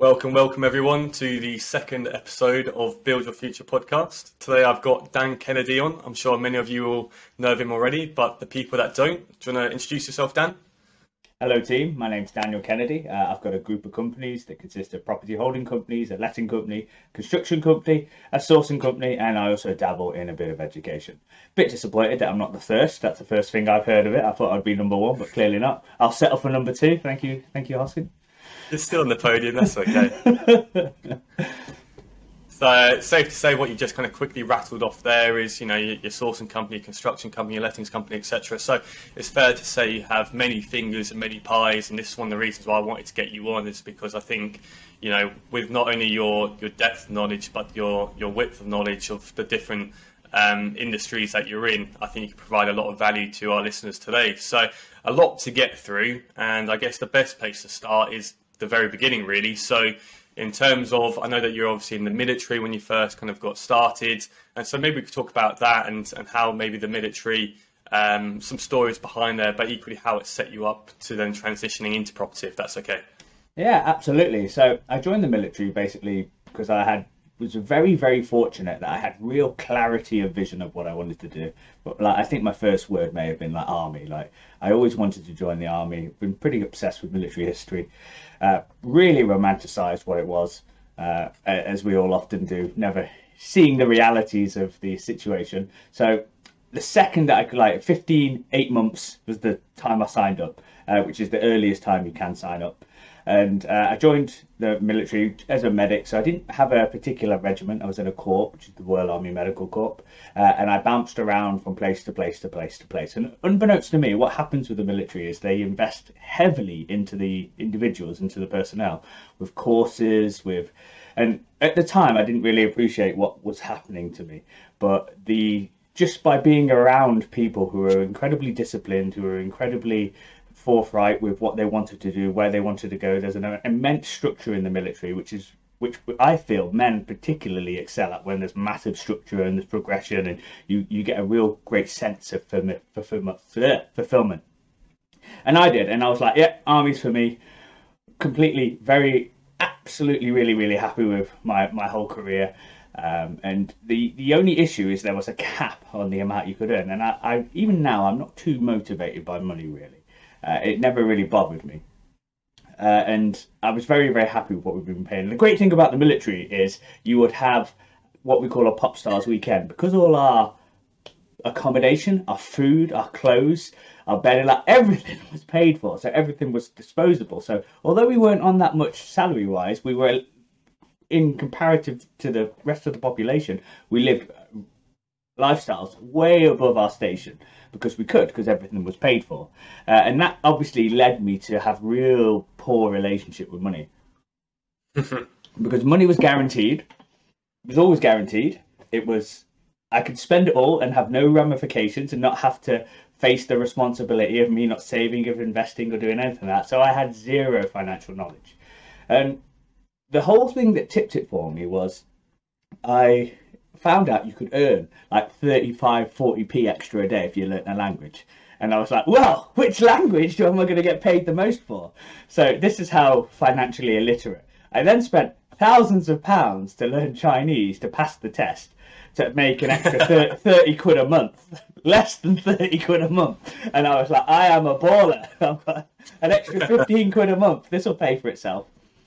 Welcome, welcome everyone to the second episode of Build Your Future podcast. Today I've got Dan Kennedy on. I'm sure many of you will know him already, but the people that don't, do you want to introduce yourself, Dan? Hello, team. My name's Daniel Kennedy. Uh, I've got a group of companies that consist of property holding companies, a letting company, construction company, a sourcing company, and I also dabble in a bit of education. Bit disappointed that I'm not the first. That's the first thing I've heard of it. I thought I'd be number one, but clearly not. I'll settle for number two. Thank you, thank you, Hoskin. You're still on the podium, that's okay. so it's safe to say what you just kind of quickly rattled off there is, you know, your, your sourcing company, construction company, your lettings company, etc. So it's fair to say you have many fingers and many pies, and this is one of the reasons why I wanted to get you on is because I think, you know, with not only your your depth of knowledge but your your width of knowledge of the different um, industries that you're in, I think you can provide a lot of value to our listeners today. So a lot to get through, and I guess the best place to start is the very beginning, really. So, in terms of, I know that you're obviously in the military when you first kind of got started, and so maybe we could talk about that and, and how maybe the military, um, some stories behind there, but equally how it set you up to then transitioning into property, if that's okay. Yeah, absolutely. So I joined the military basically because I had was very very fortunate that I had real clarity of vision of what I wanted to do. But like I think my first word may have been like army. Like I always wanted to join the army. Been pretty obsessed with military history. Uh, really romanticized what it was, uh, as we all often do. Never seeing the realities of the situation. So the second that I could like 15 eight months was the time I signed up, uh, which is the earliest time you can sign up and uh, I joined the military as a medic. So I didn't have a particular regiment. I was in a corps, which is the Royal Army Medical Corps, uh, and I bounced around from place to place to place to place. And unbeknownst to me, what happens with the military is they invest heavily into the individuals, into the personnel, with courses, with, and at the time I didn't really appreciate what was happening to me, but the just by being around people who are incredibly disciplined, who are incredibly forthright with what they wanted to do, where they wanted to go. There's an immense structure in the military, which is which I feel men particularly excel at when there's massive structure and there's progression, and you you get a real great sense of fulfillment. fulfillment. And I did, and I was like, yeah, army's for me. Completely, very, absolutely, really, really happy with my my whole career. Um, and the, the only issue is there was a cap on the amount you could earn. And I, I even now I'm not too motivated by money really. Uh, it never really bothered me. Uh, and I was very, very happy with what we've been paying. The great thing about the military is you would have what we call a pop stars weekend because all our accommodation, our food, our clothes, our bed, like everything was paid for, so everything was disposable. So although we weren't on that much salary wise, we were in comparative to the rest of the population, we lived lifestyles way above our station because we could because everything was paid for. Uh, and that obviously led me to have real poor relationship with money. Because money was guaranteed. It was always guaranteed. It was i could spend it all and have no ramifications and not have to face the responsibility of me not saving of investing or doing anything like that. So i had zero financial knowledge. And the whole thing that tipped it for me was i found out you could earn like 35, 40p extra a day if you learnt a language. And I was like, well, which language am I going to get paid the most for? So this is how financially illiterate. I then spent thousands of pounds to learn Chinese to pass the test to make an extra 30 quid a month, less than 30 quid a month. And I was like, I am a baller. an extra 15 quid a month. This will pay for itself.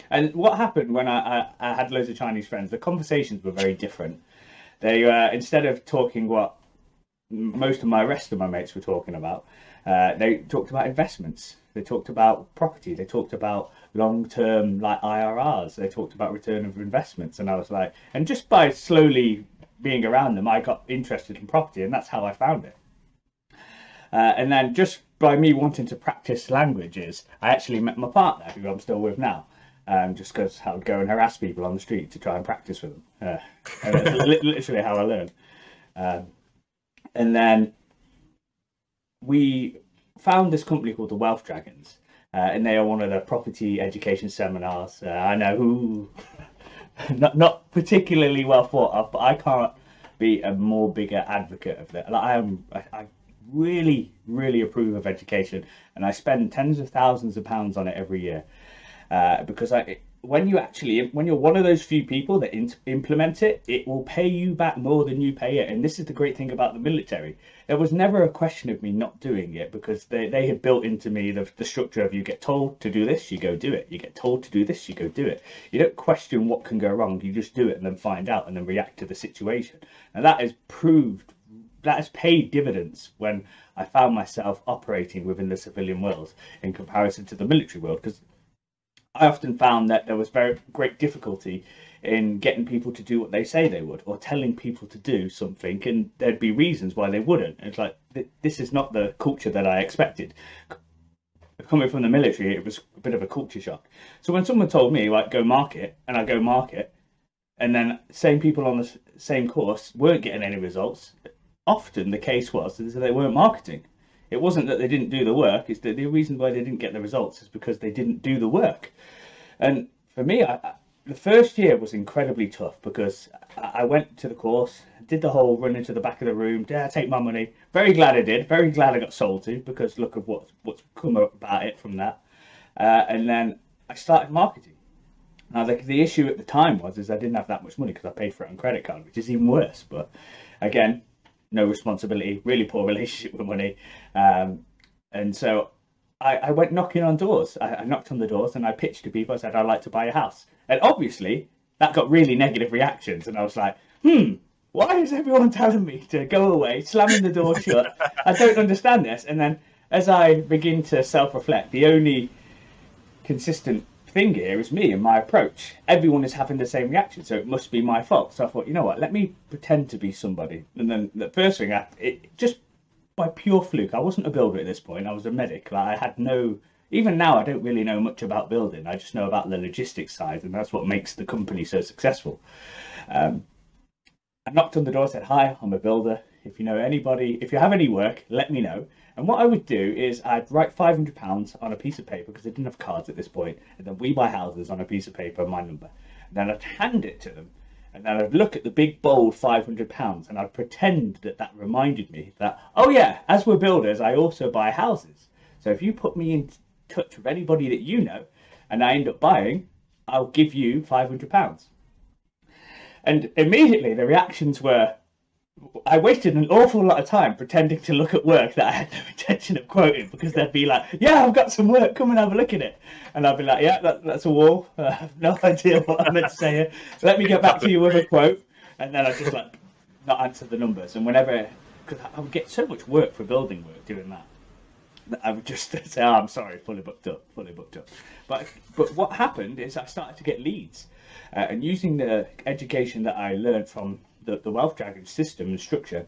And what happened when I, I, I had loads of Chinese friends, the conversations were very different. They uh, instead of talking what most of my rest of my mates were talking about, uh, they talked about investments. They talked about property. They talked about long-term like IRRs. They talked about return of investments, and I was like, and just by slowly being around them, I got interested in property, and that's how I found it. Uh, and then just by me wanting to practice languages, I actually met my partner, who I'm still with now um, just because I would go and harass people on the street to try and practice with them. Uh, literally how I learned. Um, and then we found this company called the Wealth Dragons, uh, and they are one of the property education seminars. Uh, I know who, not not particularly well thought of, but I can't be a more bigger advocate of that. Like I am, I, I really, really approve of education, and I spend tens of thousands of pounds on it every year uh, because I when you actually when you're one of those few people that in, implement it it will pay you back more than you pay it. And this is the great thing about the military. There was never a question of me not doing it because they, they had built into me the, the structure of you get told to do this you go do it. You get told to do this you go do it. You don't question what can go wrong. You just do it and then find out and then react to the situation. And that has proved that has paid dividends when I found myself operating within the civilian world in comparison to the military world because I often found that there was very great difficulty in getting people to do what they say they would, or telling people to do something, and there'd be reasons why they wouldn't. It's like this is not the culture that I expected. Coming from the military, it was a bit of a culture shock. So when someone told me like go market, and I go market, and then same people on the same course weren't getting any results, often the case was that they weren't marketing. It wasn't that they didn't do the work, it's that the reason why they didn't get the results is because they didn't do the work. And for me, I, the first year was incredibly tough because I went to the course, did the whole run into the back of the room, did I take my money? Very glad I did, very glad I got sold to because look at what, what's come about it from that. Uh, and then I started marketing. Now, the, the issue at the time was is I didn't have that much money because I paid for it on credit card, which is even worse. But again, no responsibility, really poor relationship with money. Um, and so I, I, went knocking on doors. I, I, knocked on the doors and I pitched to people. I said, I'd like to buy a house. And obviously, that got really negative reactions. And I was like, hmm, why is everyone telling me to go away, slamming the door shut? I don't understand this. And then as I begin to self reflect, the only consistent thing here is me and my approach. Everyone is having the same reaction, so it must be my fault. So I thought, you know what, let me pretend to be somebody. And then the first thing, I, it just by pure fluke, I wasn't a builder at this point. I was a medic. Like I had no. Even now, I don't really know much about building. I just know about the logistics side, and that's what makes the company so successful. Um, I knocked on the door, said, "Hi, I'm a builder. If you know anybody, if you have any work, let me know." And what I would do is I'd write £500 on a piece of paper because I didn't have cards at this point, and then we buy houses on a piece of paper, my number. And then I'd hand it to them, and then I'd look at the big bold £500 and I'd pretend that that reminded me that, oh yeah, as we're builders, I also buy houses. So if you put me in touch with anybody that you know and I end up buying, I'll give you £500. And immediately the reactions were, I wasted an awful lot of time pretending to look at work that I had no intention of quoting because they'd be like, "Yeah, I've got some work. Come and have a look at it." And I'd be like, "Yeah, that, that's a wall. I have no idea what I meant to say here. Let me get back to you with a quote." And then I'd just like not answer the numbers. And whenever, because I would get so much work for building work doing that, that I would just say, oh, "I'm sorry, fully booked up, fully booked up." But but what happened is I started to get leads, uh, and using the education that I learned from the, the Wealth Dragon system and structure,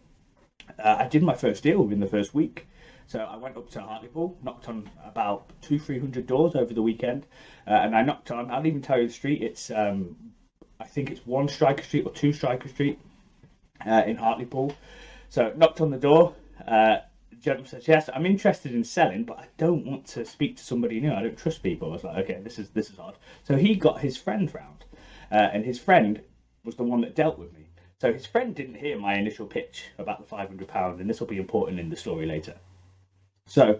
uh, I did my first deal within the first week. So I went up to Hartlepool, knocked on about two, three hundred doors over the weekend, uh, and I knocked on. I'll even tell you the street. It's um, I think it's one Striker Street or two Striker Street uh, in Hartlepool. So knocked on the door. Uh, gentleman says, "Yes, I'm interested in selling, but I don't want to speak to somebody new. I don't trust people." I was like, "Okay, this is this is odd." So he got his friend round, uh, and his friend was the one that dealt with me. So his friend didn't hear my initial pitch about the £500, and this will be important in the story later. So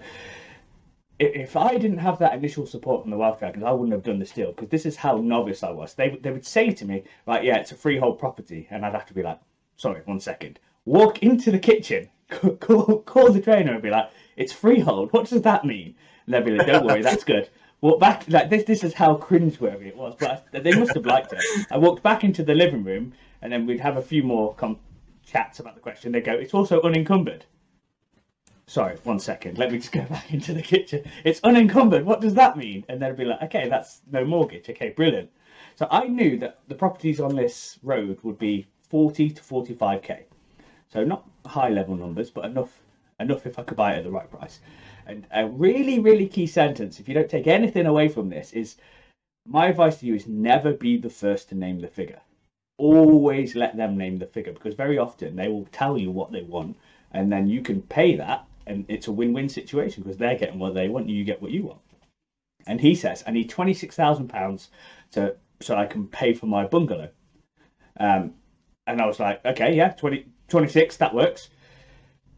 if I didn't have that initial support from the Wealth Dragons, I wouldn't have done this deal because this is how novice I was. They, they would say to me, like, yeah, it's a freehold property. And I'd have to be like, sorry, one second. Walk into the kitchen, call, call the trainer and be like, it's freehold. What does that mean? And they'd be like, don't worry, that's good. Walk back, like, this, this is how cringeworthy it was. But I, they must have liked it. I walked back into the living room and then we'd have a few more com- chats about the question. They go, it's also unencumbered. Sorry, one second. Let me just go back into the kitchen. It's unencumbered. What does that mean? And they'd be like, okay, that's no mortgage. Okay, brilliant. So I knew that the properties on this road would be 40 to 45k. So not high level numbers, but enough enough if I could buy it at the right price. And a really, really key sentence, if you don't take anything away from this, is my advice to you is never be the first to name the figure always let them name the figure because very often they will tell you what they want and then you can pay that and it's a win-win situation because they're getting what they want you get what you want. And he says i need 26000 pounds to so i can pay for my bungalow. Um, and i was like okay yeah 20 26 that works.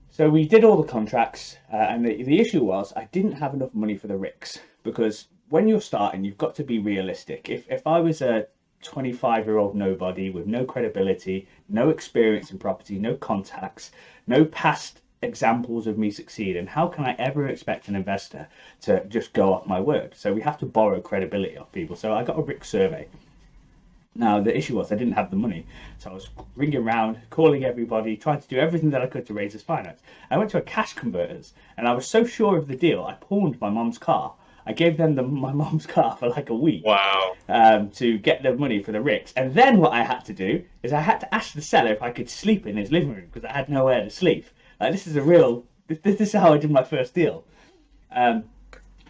So we did all the contracts uh, and the, the issue was i didn't have enough money for the RICS because when you're starting, you've got to be realistic. If if I was a 25 year old nobody with no credibility, no experience in property, no contacts, no past examples of me succeeding, how can I ever expect an investor to just go off my word? So we have to borrow credibility off people. So I got a RICS survey. Now the issue was I didn't have the money, so I was ringing around, calling everybody, trying to do everything that I could to raise this finance. I went to a cash converters, and I was so sure of the deal, I pawned my mum's car. I gave them the, my mum's car for like a week. Wow. Um, to get the money for the RICS. And then what I had to do is I had to ask the seller if I could sleep in his living room because I had nowhere to sleep. Like this is a real. This, this is how I did my first deal. Um,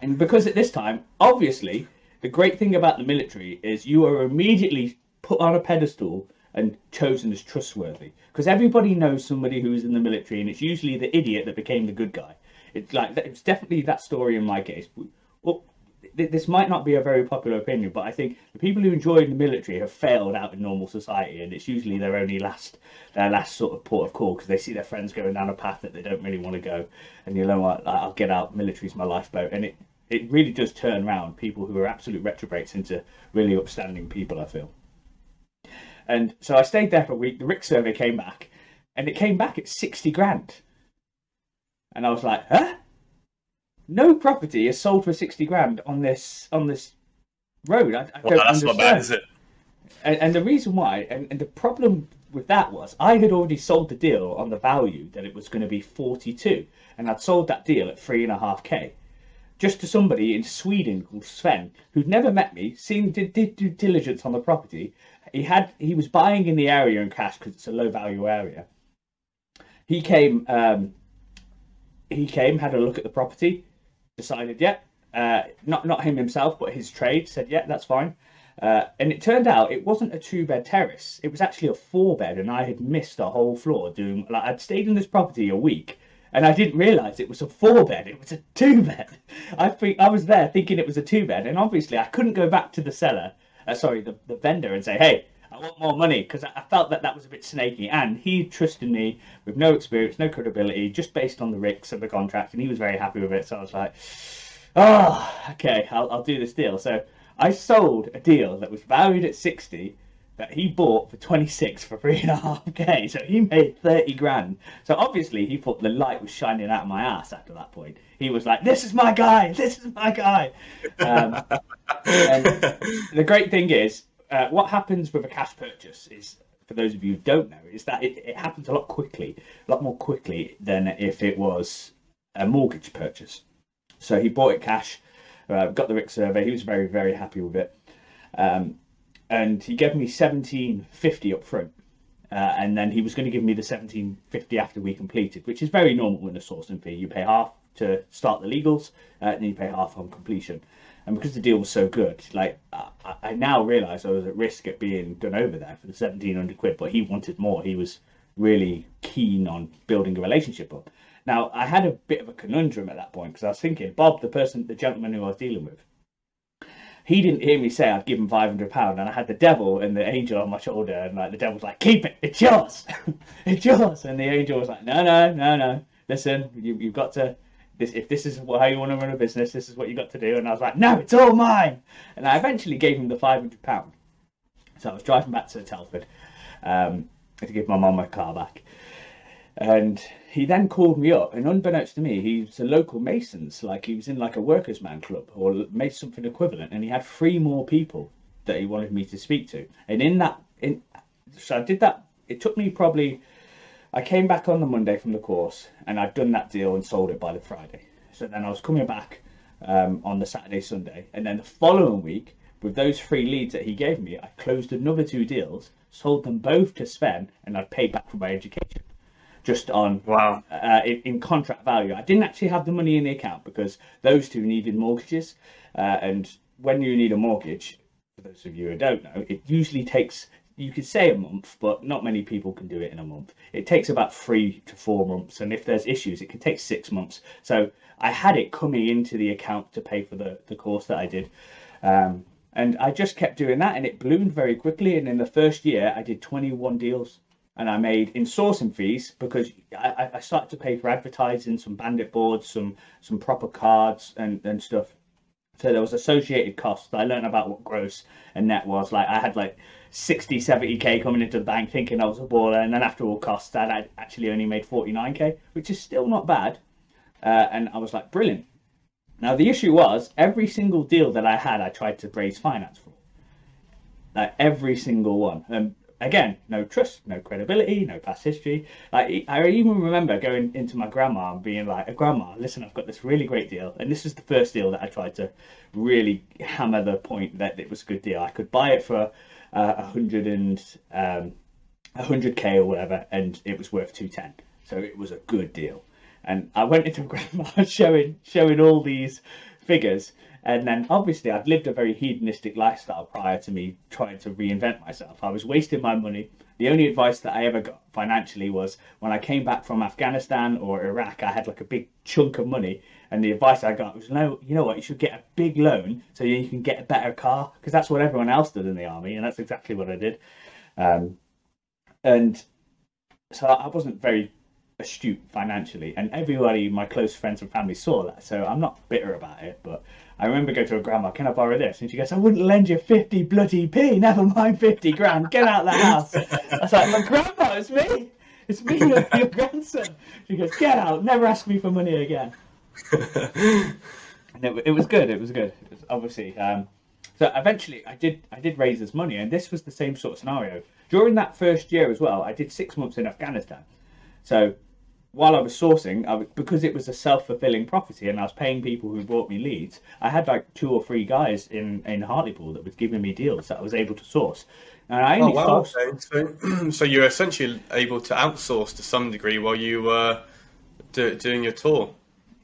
and because at this time, obviously, the great thing about the military is you are immediately put on a pedestal and chosen as trustworthy because everybody knows somebody who's in the military, and it's usually the idiot that became the good guy. It's like it's definitely that story in my case. Well, this might not be a very popular opinion, but I think the people who enjoy the military have failed out in normal society, and it's usually their only last their last sort of port of call because they see their friends going down a path that they don't really want to go, and you know what? I'll get out. Military's my lifeboat, and it it really does turn around people who are absolute retrobates into really upstanding people. I feel. And so I stayed there for a week. The RICS survey came back, and it came back at sixty grand, and I was like, huh no property is sold for sixty grand on this on this road. I, I well, that's understand. not bad, is it? And, and the reason why, and, and the problem with that was, I had already sold the deal on the value that it was going to be forty-two, and I'd sold that deal at three and a half k, just to somebody in Sweden called Sven, who'd never met me, seen did, did due diligence on the property. He had he was buying in the area in cash because it's a low value area. He came. Um, he came, had a look at the property, decided, yeah, uh, not not him himself, but his trade said, yeah, that's fine. Uh, and it turned out it wasn't a two bed terrace; it was actually a four bed, and I had missed a whole floor doing. Like I'd stayed in this property a week, and I didn't realise it was a four bed; it was a two bed. I think I was there thinking it was a two bed, and obviously I couldn't go back to the seller, uh, sorry, the, the vendor, and say, hey. I want more money because I felt that that was a bit snaky, and he trusted me with no experience, no credibility, just based on the RICS of the contract, and he was very happy with it. So I was like, "Oh, okay, I'll, I'll do this deal." So I sold a deal that was valued at sixty that he bought for 26 for three and a half k. So he made 30 grand. So obviously he thought the light was shining out of my ass after that point. He was like this is my guy this is my guy. Um, the great thing is uh, what happens with a cash purchase is, for those of you who don't know, is that it, it happens a lot quickly, a lot more quickly than if it was a mortgage purchase. So he bought it cash, uh, got the RICS survey. He was very, very happy with it, um, and he gave me seventeen fifty up front. Uh, and then he was going to give me the 1750 after we completed, which is very normal in a sourcing fee. You pay half to start the legals, uh, and then you pay half on completion and because the deal was so good, like I, I now realise I was at risk at being done over there for the seventeen hundred quid. But he wanted more. He was really keen on building a relationship up. Now I had a bit of a conundrum at that point because I was thinking Bob, the person, the gentleman who I was dealing with, he didn't hear me say I'd give him five hundred pound, and I had the devil and the angel on my shoulder, and like the devil's like, "Keep it, it's yours, it's yours," and the angel was like, "No, no, no, no. Listen, you, you've got to." This, if this is how you want to run a business, this is what you got to do. And I was like, no, it's all mine. And I eventually gave him the five hundred pound. So I was driving back to Telford um, to give my mum my car back. And he then called me up, and unbeknownst to me, he's a local Masons. Like he was in like a workers' man club or made something equivalent, and he had three more people that he wanted me to speak to. And in that, in so I did that. It took me probably I came back on the Monday from the course and I'd done that deal and sold it by the Friday. So then I was coming back um, on the Saturday, Sunday, and then the following week, with those three leads that he gave me, I closed another two deals, sold them both to Sven, and I'd paid back for my education. Just on wow uh, in, in, contract value. I didn't actually have the money in the account because those two needed mortgages, uh, and when you need a mortgage, for those of you who don't know, it usually takes you could say a month, but not many people can do it in a month. It takes about three to four months, and if there's issues, it can take six months. So I had it coming into the account to pay for the, the course that I did. Um, and I just kept doing that, and it bloomed very quickly. And in the first year, I did 21 deals, and I made in sourcing fees because I, I started to pay for advertising, some bandit boards, some some proper cards, and, and stuff. So there was associated costs. I learned about what gross and net was. Like I had like 60, 70k coming into the bank thinking I was a baller, and then after all costs, that I'd actually only made 49k, which is still not bad. Uh, and I was like, brilliant. Now the issue was every single deal that I had, I tried to raise finance for. Like every single one. And again, no trust, no credibility, no past history. Like I even remember going into my grandma and being like, "Grandma, listen, I've got this really great deal, and this is the first deal that I tried to really hammer the point that it was a good deal. I could buy it for uh, a uh, hundred and um, hundred k or whatever, and it was worth two ten. So it was a good deal. And I went into grandma showing showing all these figures, and then obviously I'd lived a very hedonistic lifestyle prior to me trying to reinvent myself. I was wasting my money. The only advice that I ever got financially was when I came back from Afghanistan or Iraq, I had like a big chunk of money. And the advice I got was, no, you know what, you should get a big loan so you can get a better car because that's what everyone else did in the army. And that's exactly what I did. Um, and so I wasn't very astute financially, and everybody, my close friends and family, saw that. So I'm not bitter about it. But I remember going to her grandma, "Can I borrow this?" And she goes, "I wouldn't lend you fifty bloody p. Never mind fifty grand. Get out of the house." I was like, "My grandma, it's me. It's me, your, your grandson." She goes, "Get out. Never ask me for money again." and it, it was good. It was good. It was obviously. Um, so eventually, I did I did raise this money, and this was the same sort of scenario. During that first year as well, I did six months in Afghanistan. So while I was sourcing, I was, because it was a self-fulfilling prophecy and I was paying people who brought me leads, I had like two or three guys in, in Hartlepool that was giving me deals that I was able to source. And I only oh, wow, sourced... So, so you're essentially able to outsource to some degree while you were do, doing your tour.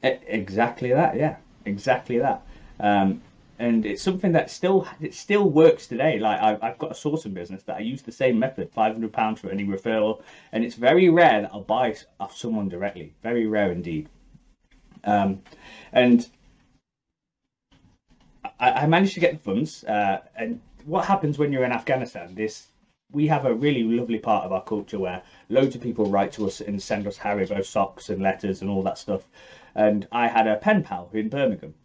Exactly that, yeah. Exactly that. Um, and it's something that still it still works today. Like I've, I've got a sourcing business that I use the same method, five hundred pounds for any referral, and it's very rare that I'll buy off someone directly. Very rare indeed. Um, and I, I, managed to get the funds. Uh, and what happens when you're in Afghanistan? This we have a really lovely part of our culture where loads of people write to us and send us Haribo socks and letters and all that stuff. And I had a pen pal in Birmingham,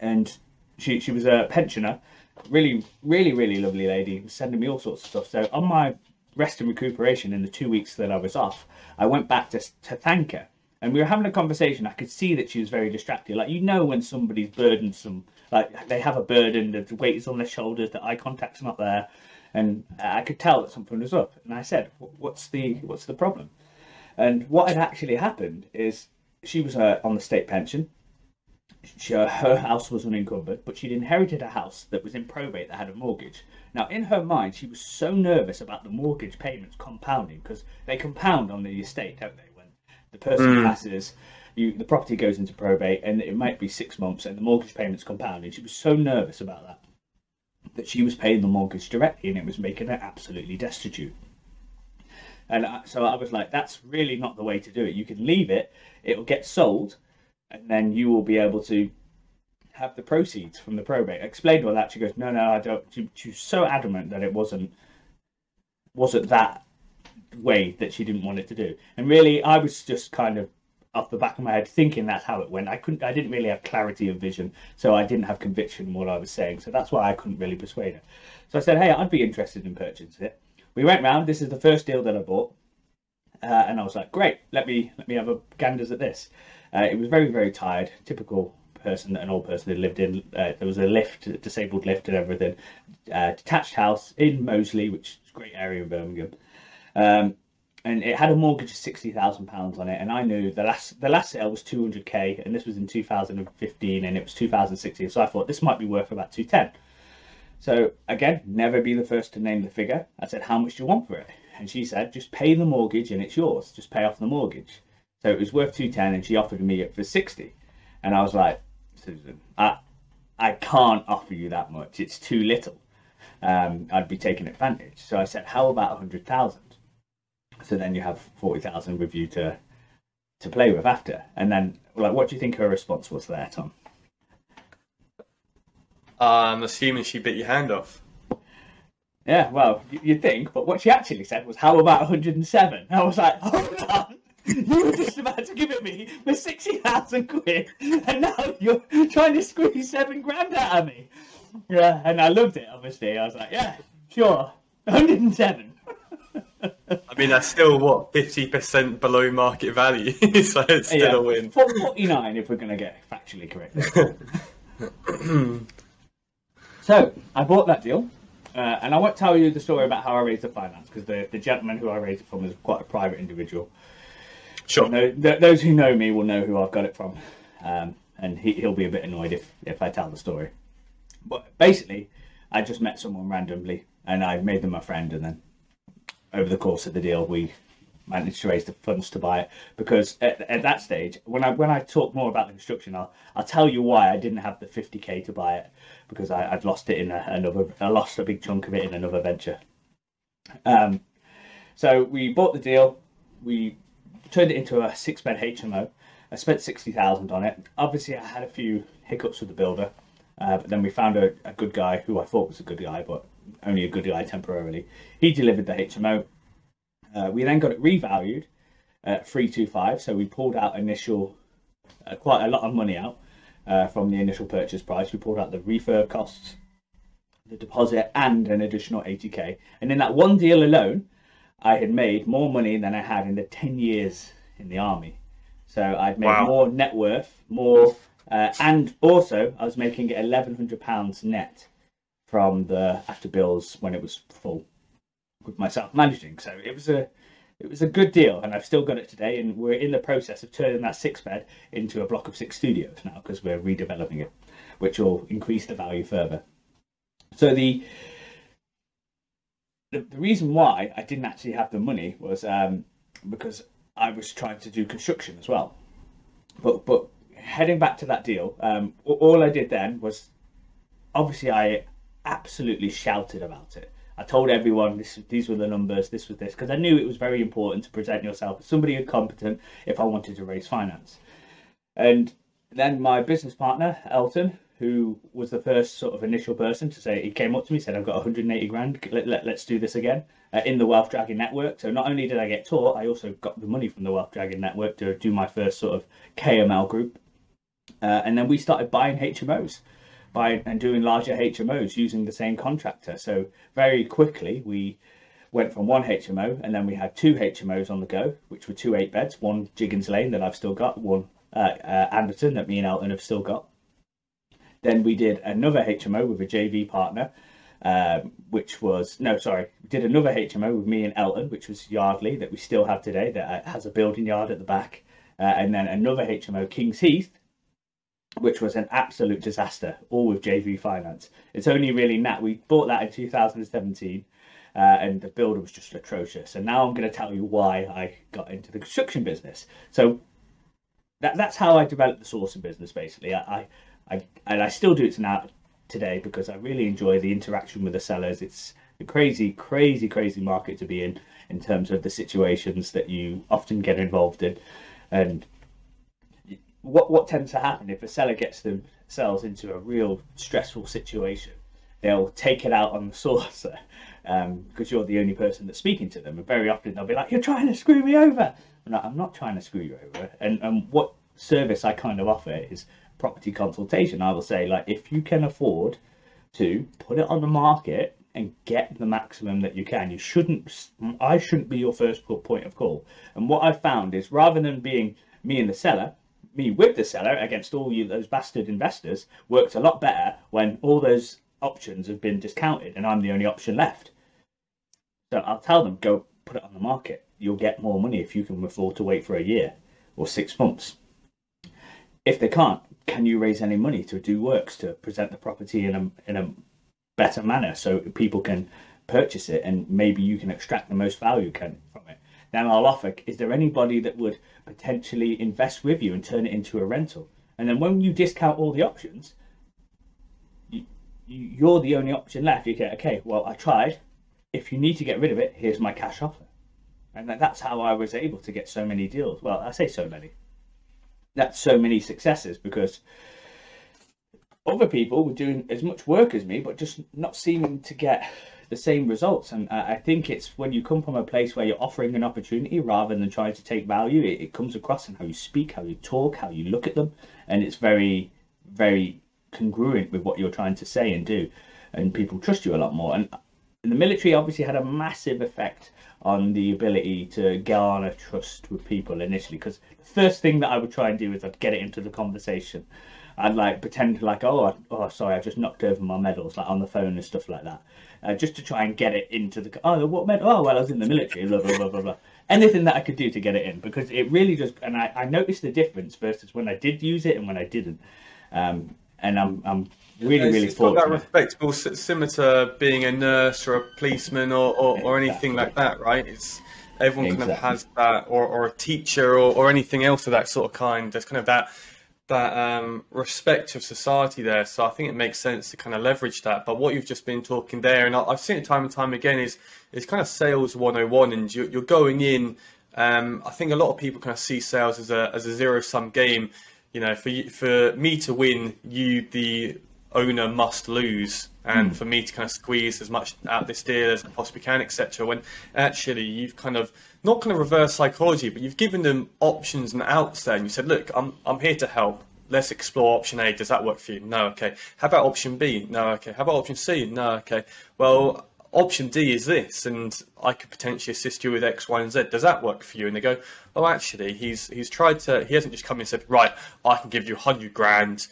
and she she was a pensioner, really really really lovely lady, sending me all sorts of stuff. So on my rest and recuperation in the two weeks that I was off, I went back to to thank her, and we were having a conversation. I could see that she was very distracted. Like you know when somebody's burdensome, like they have a burden, the weight is on their shoulders, the eye contact's not there, and I could tell that something was up. And I said, "What's the what's the problem?" And what had actually happened is she was uh, on the state pension she, uh, her house was unencumbered, but she'd inherited a house that was in probate that had a mortgage. Now, in her mind, she was so nervous about the mortgage payments compounding because they compound on the estate, don't they? When the person mm. passes, you, the property goes into probate, and it might be six months, and the mortgage payments compound. And she was so nervous about that that she was paying the mortgage directly, and it was making her absolutely destitute. And so I was like, that's really not the way to do it. You can leave it; it will get sold and then you will be able to have the proceeds from the probate. I explained all that. She goes, no, no, I don't. She, she was so adamant that it wasn't wasn't that way that she didn't want it to do. And really, I was just kind of off the back of my head thinking that's how it went. I couldn't. I didn't really have clarity of vision, so I didn't have conviction in what I was saying. So that's why I couldn't really persuade her. So I said, hey, I'd be interested in purchasing it. We went round. This is the first deal that I bought, uh, and I was like, great. Let me let me have a ganders at this. Uh, it was very, very tired. Typical person, an old person that lived in. Uh, there was a lift, disabled lift, and everything. Uh, detached house in Moseley, which is a great area in Birmingham. Um, and it had a mortgage of sixty thousand pounds on it. And I knew the last the last sale was two hundred k, and this was in two thousand and fifteen, and it was two thousand sixteen. So I thought this might be worth about two ten. So again, never be the first to name the figure. I said, "How much do you want for it?" And she said, "Just pay the mortgage, and it's yours. Just pay off the mortgage." So it was worth 210 and she offered me it for 60. And I was like, Susan, I, I can't offer you that much. It's too little. Um, I'd be taking advantage. So I said, how about a 100,000? So then you have 40,000 with you to, to play with after. And then, like, what do you think her response was there, Tom? Uh, I'm assuming she bit your hand off. Yeah, well, you'd think, but what she actually said was, "How about 107?" I was like, "Hold on, You were just about to give it me for 60,000 quid, and now you're trying to squeeze seven grand out of me. Yeah, and I loved it, obviously. I was like, yeah, sure, 107. I mean, that's still what fifty percent below market value, so it's still yeah, a win. 49 if we're going to get factually correct. so I bought that deal, uh, and I won't tell you the story about how I raised the finance because the, the gentleman who I raised it from is quite a private individual. Sure. No, th- those who know me will know who I've got it from, um, and he, he'll be a bit annoyed if, if I tell the story. But basically, I just met someone randomly, and I made them a friend, and then over the course of the deal, we managed to raise the funds to buy it. Because at, at that stage, when I when I talk more about the construction, I'll I'll tell you why I didn't have the 50k to buy it because I, I'd lost it in a, another I lost a big chunk of it in another venture. Um, so we bought the deal, we turned it into a six bed HMO. I spent sixty thousand on it. Obviously, I had a few hiccups with the builder, uh, but then we found a, a good guy who I thought was a good guy, but only a good guy temporarily. He delivered the HMO. Uh, we then got it revalued at three two five. So we pulled out initial uh, quite a lot of money out uh, from the initial purchase price. We pulled out the refurb costs, the deposit, and an additional eighty k. And in that one deal alone, I had made more money than I had in the ten years in the army. So I'd made Wow. more net worth, more, uh, and also I was making eleven hundred pounds net from the after bills when it was full with myself managing. So it was a it was a good deal, and I've still got it today. And we're in the process of turning that six bed into a block of six studios now because we're redeveloping it, which will increase the value further. So the the, the reason why I didn't actually have the money was um, because I was trying to do construction as well. But but heading back to that deal, um, all I did then was obviously I absolutely shouted about it. I told everyone this, these were the numbers, this was this, because I knew it was very important to present yourself as somebody competent if I wanted to raise finance. And then my business partner, Elton, who was the first sort of initial person to say, he came up to me, said, I've got 180 grand, let, let, let's do this again uh, in the Wealth Dragon Network. So not only did I get taught, I also got the money from the Wealth Dragon Network to do my first sort of KML group. Uh, and then we started buying HMOs by and doing larger HMOs using the same contractor. So very quickly we went from one HMO and then we had two HMOs on the go, which were two eight beds, one Jiggins Lane that I've still got, one uh, uh, Anderton that me and Elton have still got. Then we did another HMO with a JV partner, um, which was no, sorry, we did another HMO with me and Elton, which was Yardley that we still have today that uh, has a building yard at the back, uh, and then another HMO Kings Heath which was an absolute disaster, all with JV Finance. It's only really Nat. We bought that in 2017, uh, and the builder was just atrocious. And now I'm going to tell you why I got into the construction business. So that, that's how I developed the sourcing business, basically. I, I, I, and I still do it now today because I really enjoy the interaction with the sellers. It's a crazy, crazy, crazy market to be in in terms of the situations that you often get involved in, and what what tends to happen if a seller gets themselves into a real stressful situation, they'll take it out on the sourcer um, because you're the only person that's speaking to them. And very often they'll be like, "You're trying to screw me over." I'm like, "I'm not trying to screw you over." And and what service I kind of offer is property consultation. I will say like, if you can afford to put it on the market and get the maximum that you can. You shouldn't. I shouldn't be your first point of call. And what I've found is rather than being me and the seller, me with the seller against all you those bastard investors works a lot better when all those options have been discounted and I'm the only option left. So I'll tell them go put it on the market. You'll get more money if you can afford to wait for a year or six months. If they can't, can you raise any money to do works to present the property in a in a better manner so people can purchase it and maybe you can extract the most value can from it? Then I'll offer, is there anybody that would potentially invest with you and turn it into a rental? And then when you discount all the options, you, you're the only option left. You get, okay, well, I tried. If you need to get rid of it, here's my cash offer. And that's how I was able to get so many deals. Well, I say so many. That's so many successes because other people were doing as much work as me, but just not seeming to get the same results. And uh, I think it's when you come from a place where you're offering an opportunity rather than trying to take value, it, it comes across in how you speak, how you talk, how you look at them, and it's very, very congruent with what you're trying to say and do, and people trust you a lot more. And the military obviously had a massive effect on the ability to garner trust with people initially because the first thing that I would try and do is I'd get it into the conversation. I'd like pretend like oh oh sorry I just knocked over my medals like on the phone and stuff like that, uh, just to try and get it into the oh what meant? oh well I was in the military blah blah blah blah blah anything that I could do to get it in because it really just and I, I noticed the difference versus when I did use it and when I didn't, um, and I'm I'm really it's, really it's fortunate. that respectable, similar to being a nurse or a policeman or, or, or anything like that, right? It's everyone exactly. kind of has that, or, or a teacher or, or anything else of that sort of kind. There's kind of that that um, respect of society there. So I think it makes sense to kind of leverage that. But what you've just been talking there, and I've seen it time and time again, is is kind of sales 101, and you're, you're going in. Um, I think a lot of people kind of see sales as a as a zero sum game. You know, for for me to win, you the owner must lose, and mm. for me to kind of squeeze as much out of this deal as I possibly can, etc. When actually you've kind of not kind of reverse psychology, but you've given them options and outs there, and you said, "Look, I'm I'm here to help. Let's explore option A. Does that work for you? No, okay. How about option B? No, okay. How about option C? No, okay. Well, option D is this, and I could potentially assist you with X, Y, and Z. Does that work for you? And they go, oh, actually, he's he's tried to. He hasn't just come in and said, right, I can give you hundred grand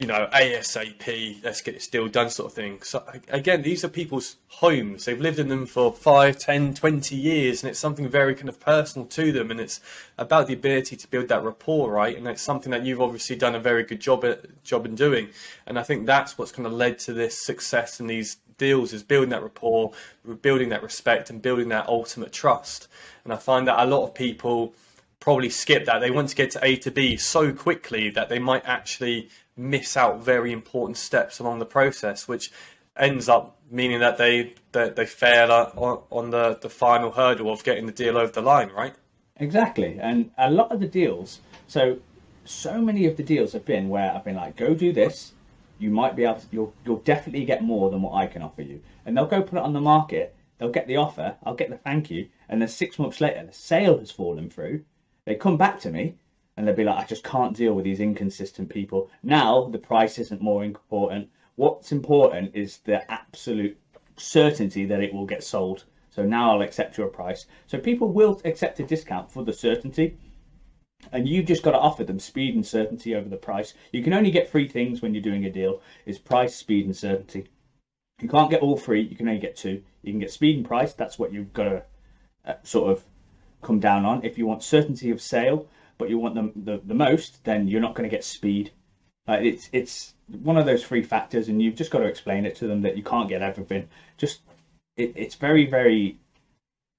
you know, ASAP, let's get this deal done sort of thing. So again, these are people's homes. They've lived in them for 5, 10, 20 years, and it's something very kind of personal to them. And it's about the ability to build that rapport, right? And it's something that you've obviously done a very good job at, job in doing. And I think that's what's kind of led to this success in these deals is building that rapport, building that respect, and building that ultimate trust. And I find that a lot of people probably skip that. They want to get to A to B so quickly that they might actually miss out very important steps along the process, which ends up meaning that they that they fail on, on the, the final hurdle of getting the deal over the line, right? Exactly, and a lot of the deals. So, so many of the deals have been where I've been like, go do this. You might be able to, you'll you'll definitely get more than what I can offer you, and they'll go put it on the market. They'll get the offer. I'll get the thank you, and then six months later, the sale has fallen through. They come back to me and they'll be like, I just can't deal with these inconsistent people. Now the price isn't more important. What's important is the absolute certainty that it will get sold. So now I'll accept your price. So people will accept a discount for the certainty. And you've just got to offer them speed and certainty over the price. You can only get three things when you're doing a deal: is price, speed, and certainty. You can't get all three. You can only get two. You can get speed and price. That's what you've got to uh, sort of come down on. If you want certainty of sale, but you want them the, the most, then you're not going to get speed. Uh, it's it's one of those three factors, and you've just got to explain it to them that you can't get everything. Just it, it's very very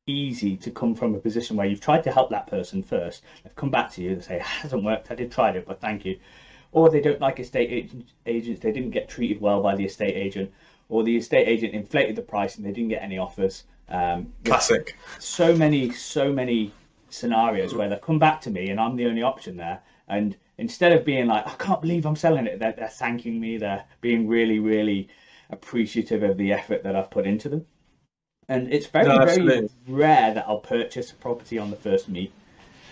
easy to come from a position where you've tried to help that person first. They've come back to you and say it hasn't worked. I did try it, but thank you. Or they don't like estate agent, agents. They didn't get treated well by the estate agent, or the estate agent inflated the price and they didn't get any offers. Um, Classic. So many, so many scenarios where they've come back to me and I'm the only option there. And instead of being like, I can't believe I'm selling it, they're, they're thanking me. They're being really, really appreciative of the effort that I've put into them. And it's very, no, very rare that I'll purchase a property on the first meet.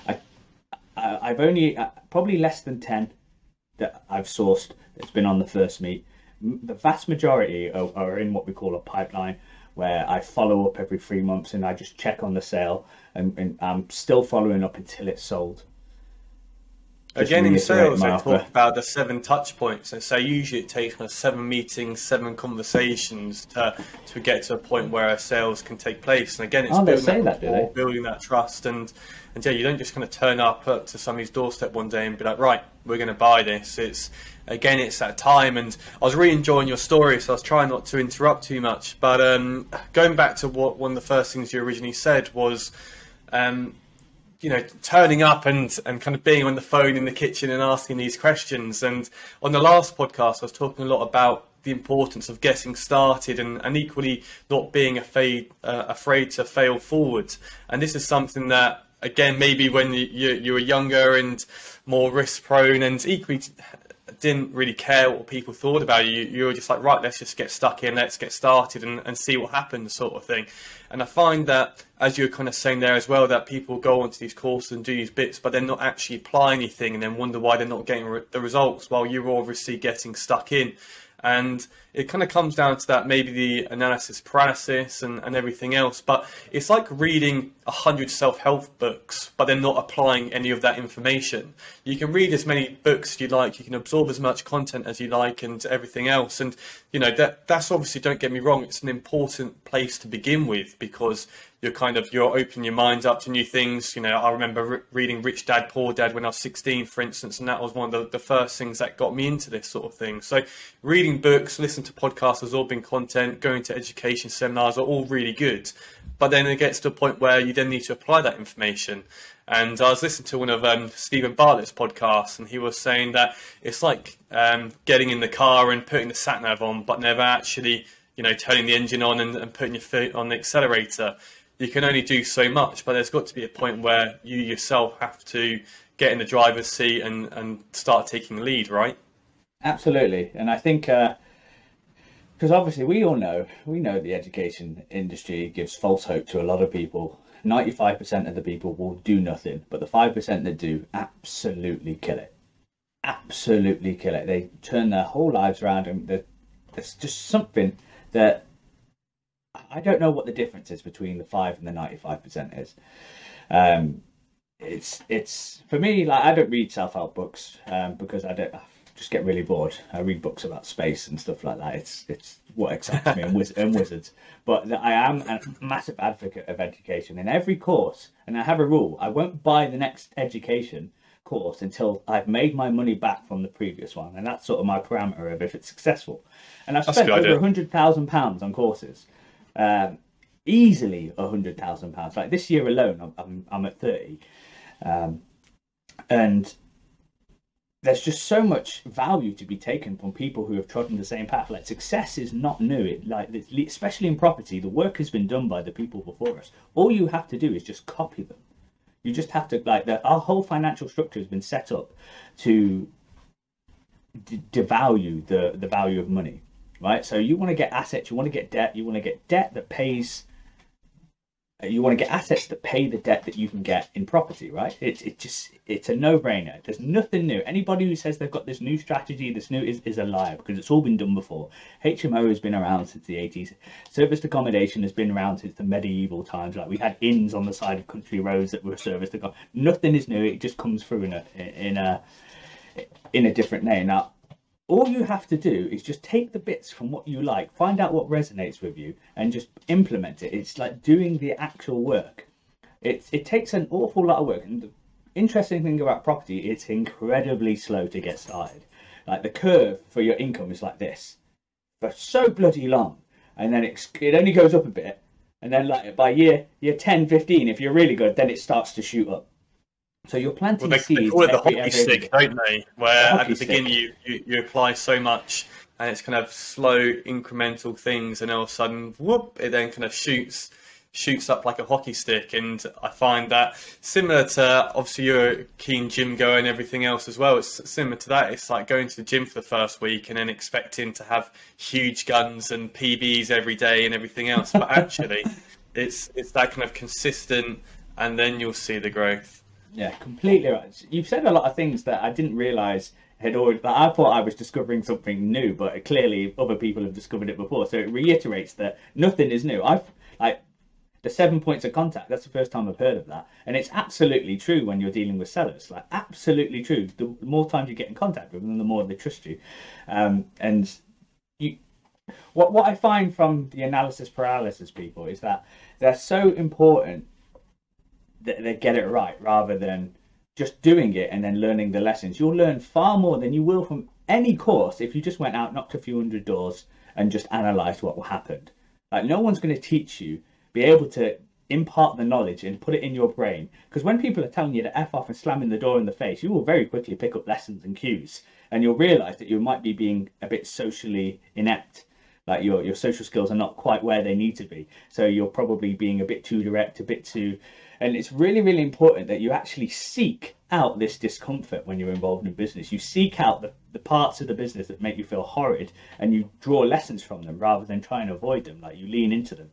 I, I, have only uh, probably less than 10 that I've sourced that's been on the first meet. The vast majority are, are in what we call a pipeline where I follow up every three months and I just check on the sale and, and I'm still following up until it's sold. Again, in sales, they talk about the seven touch points. And so usually it takes kind seven meetings, seven conversations to to get to a point where a sales can take place. And again, it's oh, building, that, that building that trust. And, and yeah, you don't just kind of turn up to somebody's doorstep one day and be like, right, we're going to buy this. It's again, it's that time. And I was really enjoying your story, so I was trying not to interrupt too much. But um, going back to what one of the first things you originally said was um, you know, turning up and, and kind of being on the phone in the kitchen and asking these questions. And on the last podcast, I was talking a lot about the importance of getting started and, and equally not being afraid, uh, afraid to fail forward. And this is something that, again, maybe when you, you, you were younger and more risk prone and equally didn't really care what people thought about you. You were just like, right, let's just get stuck in, let's get started and, and see what happens, sort of thing. And I find that, as you were kind of saying there as well, that people go onto these courses and do these bits, but they're not actually applying anything and then wonder why they're not getting re- the results while you're obviously getting stuck in. And it kind of comes down to that maybe the analysis paralysis and, and everything else. But it's like reading a hundred self-help books, but then not applying any of that information. You can read as many books as you like, you can absorb as much content as you like, and everything else. And you know that that's obviously don't get me wrong, it's an important place to begin with because you're kind of you're opening your minds up to new things. You know, I remember re- reading Rich Dad Poor Dad when I was 16, for instance, and that was one of the, the first things that got me into this sort of thing. So, reading books, listening to podcasts, absorbing content, going to education seminars are all really good. But then it gets to a point where you then need to apply that information. And I was listening to one of um, Steven Bartlett's podcasts, and he was saying that it's like um, getting in the car and putting the sat nav on, but never actually, you know, turning the engine on and, and putting your foot on the accelerator you can only do so much, but there's got to be a point where you yourself have to get in the driver's seat and, and start taking lead, right? Absolutely. And I think, because uh, obviously we all know, we know the education industry gives false hope to a lot of people. 95% of the people will do nothing, but the 5% that do absolutely kill it. Absolutely kill it. They turn their whole lives around, and there's just something that I don't know what the difference is between the five and the ninety-five percent is. Um, it's it's for me like I don't read self-help books um, because I don't I just get really bored. I read books about space and stuff like that. It's it's what excites me and, wiz- and wizards. But I am a massive advocate of education in every course, and I have a rule: I won't buy the next education course until I've made my money back from the previous one, and that's sort of my parameter of if it's successful. And I've spent over a hundred thousand pounds on courses um, easily a hundred thousand pounds. Like this year alone, I'm I'm, I'm at thirty, um, and there's just so much value to be taken from people who have trodden the same path. Like success is not new. It like especially in property, the work has been done by the people before us. All you have to do is just copy them. You just have to like that. Our whole financial structure has been set up to d- devalue the the value of money right? So you want to get assets, you want to get debt, you want to get debt that pays. Uh, you want to get assets that pay the debt that you can get in property, right? It's it just it's a no-brainer. There's nothing new. Anybody who says they've got this new strategy, this new is, is a liar because it's all been done before. HMO has been around since the 80s. Serviced accommodation has been around since the medieval times. Like we had inns on the side of country roads that were serviced. Nothing is new. It just comes through in a in a in a different name. Now all you have to do is just take the bits from what you like, find out what resonates with you, and just implement it. It's like doing the actual work. It, it takes an awful lot of work. And the interesting thing about property, it's incredibly slow to get started. Like the curve for your income is like this for so bloody long. And then it, it only goes up a bit. And then like by year year 10, 15, if you're really good, then it starts to shoot up. So you're planting well, they, seeds. They call it the hockey every, stick, don't they? Where the at the beginning you, you, you, apply so much and it's kind of slow incremental things and all of a sudden whoop it then kind of shoots shoots up like a hockey stick and I find that similar to obviously you're a keen gym goer and everything else as well. It's similar to that. It's like going to the gym for the first week and then expecting to have huge guns and PBs every day and everything else. But actually it's it's that kind of consistent and then you'll see the growth. Yeah, completely right. You've said a lot of things that I didn't realise had already. That I thought I was discovering something new, but clearly other people have discovered it before. So it reiterates that nothing is new. I've like the seven points of contact. That's the first time I've heard of that, and it's absolutely true when you're dealing with sellers. Like absolutely true. The more times you get in contact with them, the more they trust you. Um, and you, what what I find from the analysis paralysis people is that they're so important they, get it right rather than just doing it and then learning the lessons. You'll learn far more than you will from any course if you just went out, knocked a few hundred doors, and just analysed what happened. Like no one's going to teach you, be able to impart the knowledge and put it in your brain. Because when people are telling you to f off and slamming the door in the face, you will very quickly pick up lessons and cues, and you'll realise that you might be being a bit socially inept. Like your your social skills are not quite where they need to be, so you're probably being a bit too direct, a bit too and it's really, really important that you actually seek out this discomfort when you're involved in business. You seek out the, the parts of the business that make you feel horrid and you draw lessons from them rather than try and avoid them. Like you lean into them.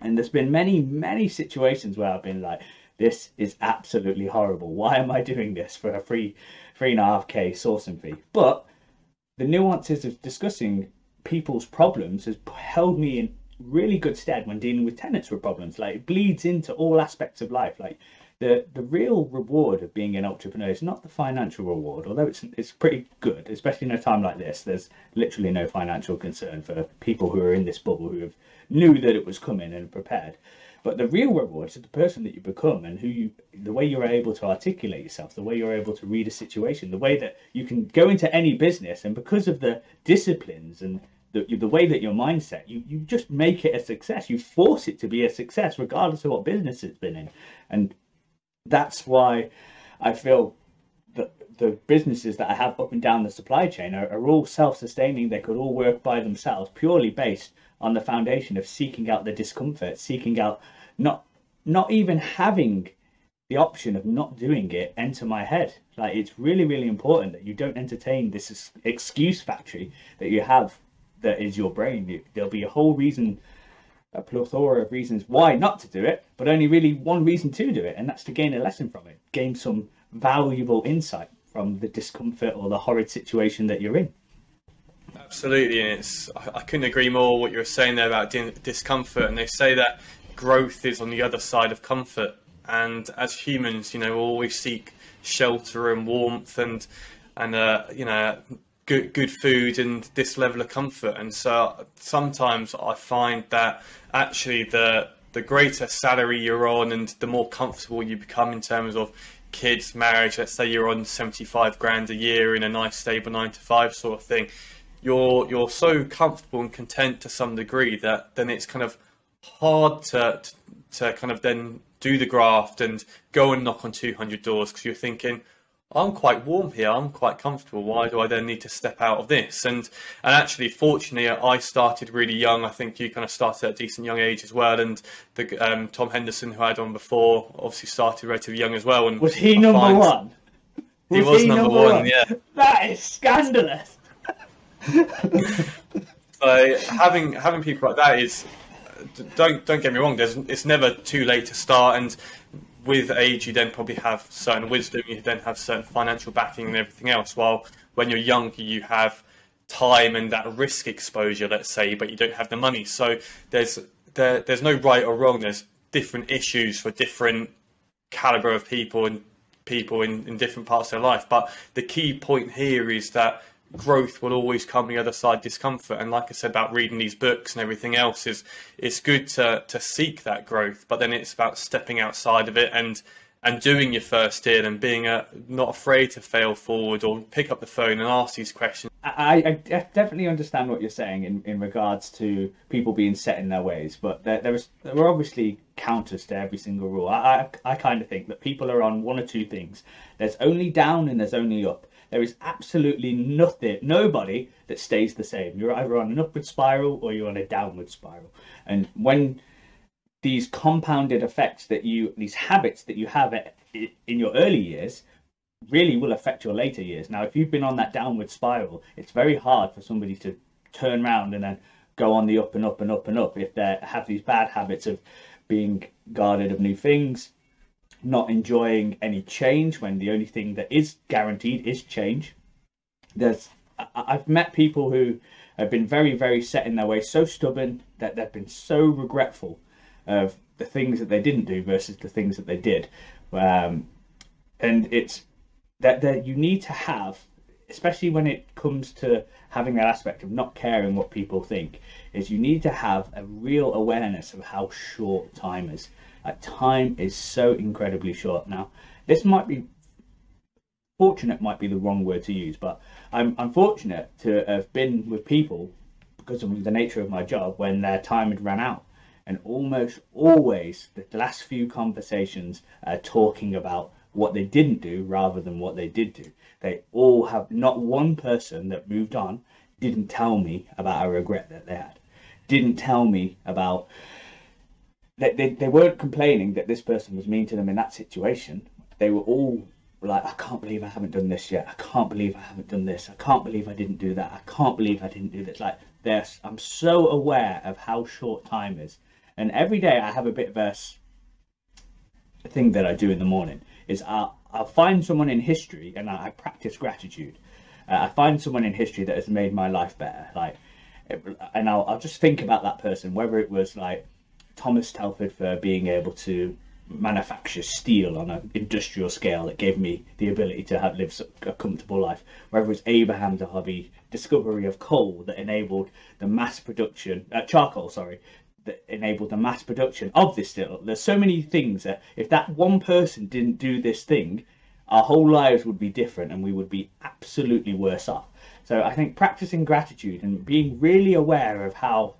And there's been many, many situations where I've been like, this is absolutely horrible. Why am I doing this for a free three and a half K sourcing fee? But the nuances of discussing people's problems has held me in really good stead when dealing with tenants with problems. Like it bleeds into all aspects of life. Like the the real reward of being an entrepreneur is not the financial reward, although it's it's pretty good, especially in a time like this. There's literally no financial concern for people who are in this bubble who have knew that it was coming and prepared. But the real reward is the person that you become and who you, the way you're able to articulate yourself, the way you're able to read a situation, the way that you can go into any business and because of the disciplines and the, the way that your mindset, you, you just make it a success. You force it to be a success, regardless of what business it's been in. And that's why I feel that the businesses that I have up and down the supply chain are, are all self-sustaining. They could all work by themselves, purely based on the foundation of seeking out the discomfort, seeking out not not even having the option of not doing it enter my head. Like it's really, really important that you don't entertain this excuse factory that you have that is your brain. There'll be a whole reason, a plethora of reasons why not to do it, but only really one reason to do it, and that's to gain a lesson from it, gain some valuable insight from the discomfort or the horrid situation that you're in. Absolutely, and it's I couldn't agree more what you were saying there about discomfort, and they say that growth is on the other side of comfort. And as humans, you know, we always seek shelter and warmth and and uh, you know good good food and this level of comfort. And so sometimes I find that actually the the greater salary you're on and the more comfortable you become in terms of kids, marriage. Let's say you're on seventy five grand a year in a nice stable nine to five sort of thing. You're you're so comfortable and content to some degree that then it's kind of hard to to kind of then do the graft and go and knock on 200 doors because you're thinking I'm quite warm here. I'm quite comfortable. Why do I then need to step out of this? And and actually, fortunately, I started really young. I think you kind of started at a decent young age as well. And the um, Tom Henderson, who I had on before, obviously started relatively young as well. And was he I number find... one? Was he was he number, number one, one. Yeah. That is scandalous. so having having people like that is don't don't get me wrong. There's it's never too late to start, and with age, you then probably have certain wisdom, you then have certain financial backing and everything else. While when you're younger, you have time and that risk exposure, let's say, but you don't have the money. So there's there, there's no right or wrong. There's different issues for different caliber of people and people in, in different parts of their life. But the key point here is that growth will always come the other side discomfort and like i said about reading these books and everything else is it's good to to seek that growth but then it's about stepping outside of it and and doing your first deal and being a, not afraid to fail forward or pick up the phone and ask these questions I, I definitely understand what you're saying in, in regards to people being set in their ways, but there, there, is, there are obviously counters to every single rule. I, I, I kind of think that people are on one or two things. There's only down and there's only up. There is absolutely nothing, nobody that stays the same. You're either on an upward spiral or you're on a downward spiral. And when these compounded effects that you, these habits that you have eh, in your early years, really will affect your later years. Now, if you've been on that downward spiral, it's very hard for somebody to turn around and then go on the up and up and up and up if they have these bad habits of being guarded of new things, not enjoying any change when the only thing that is guaranteed is change. There's I've met people who have been very, very set in their way, so stubborn that they've been so regretful of the things that they didn't do versus the things that they did. Um, and it's that, that you need to have, especially when it comes to having that aspect of not caring what people think, is you need to have a real awareness of how short time is. Time is so incredibly short. Now, this might be fortunate might be the wrong word to use, but I'm, I'm fortunate to have been with people because of the nature of my job when their time had run out. And almost always, the last few conversations are talking about what they didn't do rather than what they did do. They all have, not one person that moved on didn't tell me about a regret that they had, didn't tell me about they, they, they weren't complaining that this person was mean to them in that situation. They were all like I can't believe I haven't done this yet. I can't believe I haven't done this. I can't believe I didn't do that. I can't believe I didn't do this. Like this, I'm so aware of how short time is, and every day I have a bit of a, a thing that I do in the morning is I'll, I'll find someone in history and I, I practice gratitude. Uh, I find someone in history that has made my life better, like, and I'll, I'll just think about that person, whether it was like Thomas Telford for being able to manufacture steel on an industrial scale that gave me the ability to have live a comfortable life. Whether it's Abraham Darby discovery of coal that enabled the mass production, uh, charcoal, sorry, that enabled the mass production of this steel. There's so many things that if that one person didn't do this thing, our whole lives would be different and we would be absolutely worse off. So I think practicing gratitude and being really aware of how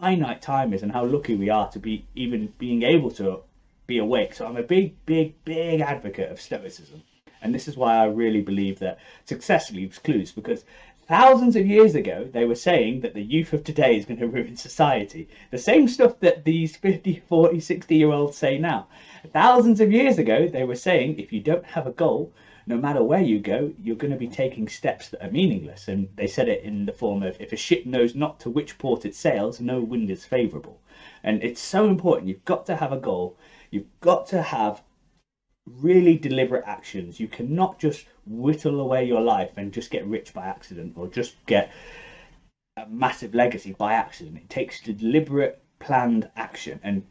finite time is and how lucky we are to be even being able to be awake. So I'm a big, big, big advocate of Stoicism. And this is why I really believe that success leaves clues because thousands of years ago they were saying that the youth of today is going to ruin society. The same stuff that these 50, 40, 60 year olds say now. Thousands of years ago they were saying if you don't have a goal, no matter where you go, you're going to be taking steps that are meaningless. And they said it in the form of if a ship knows not to which port it sails, no wind is favourable. And it's so important. You've got to have a goal. You've got to have really deliberate actions. You cannot just whittle away your life and just get rich by accident or just get a massive legacy by accident. It takes deliberate, planned action. And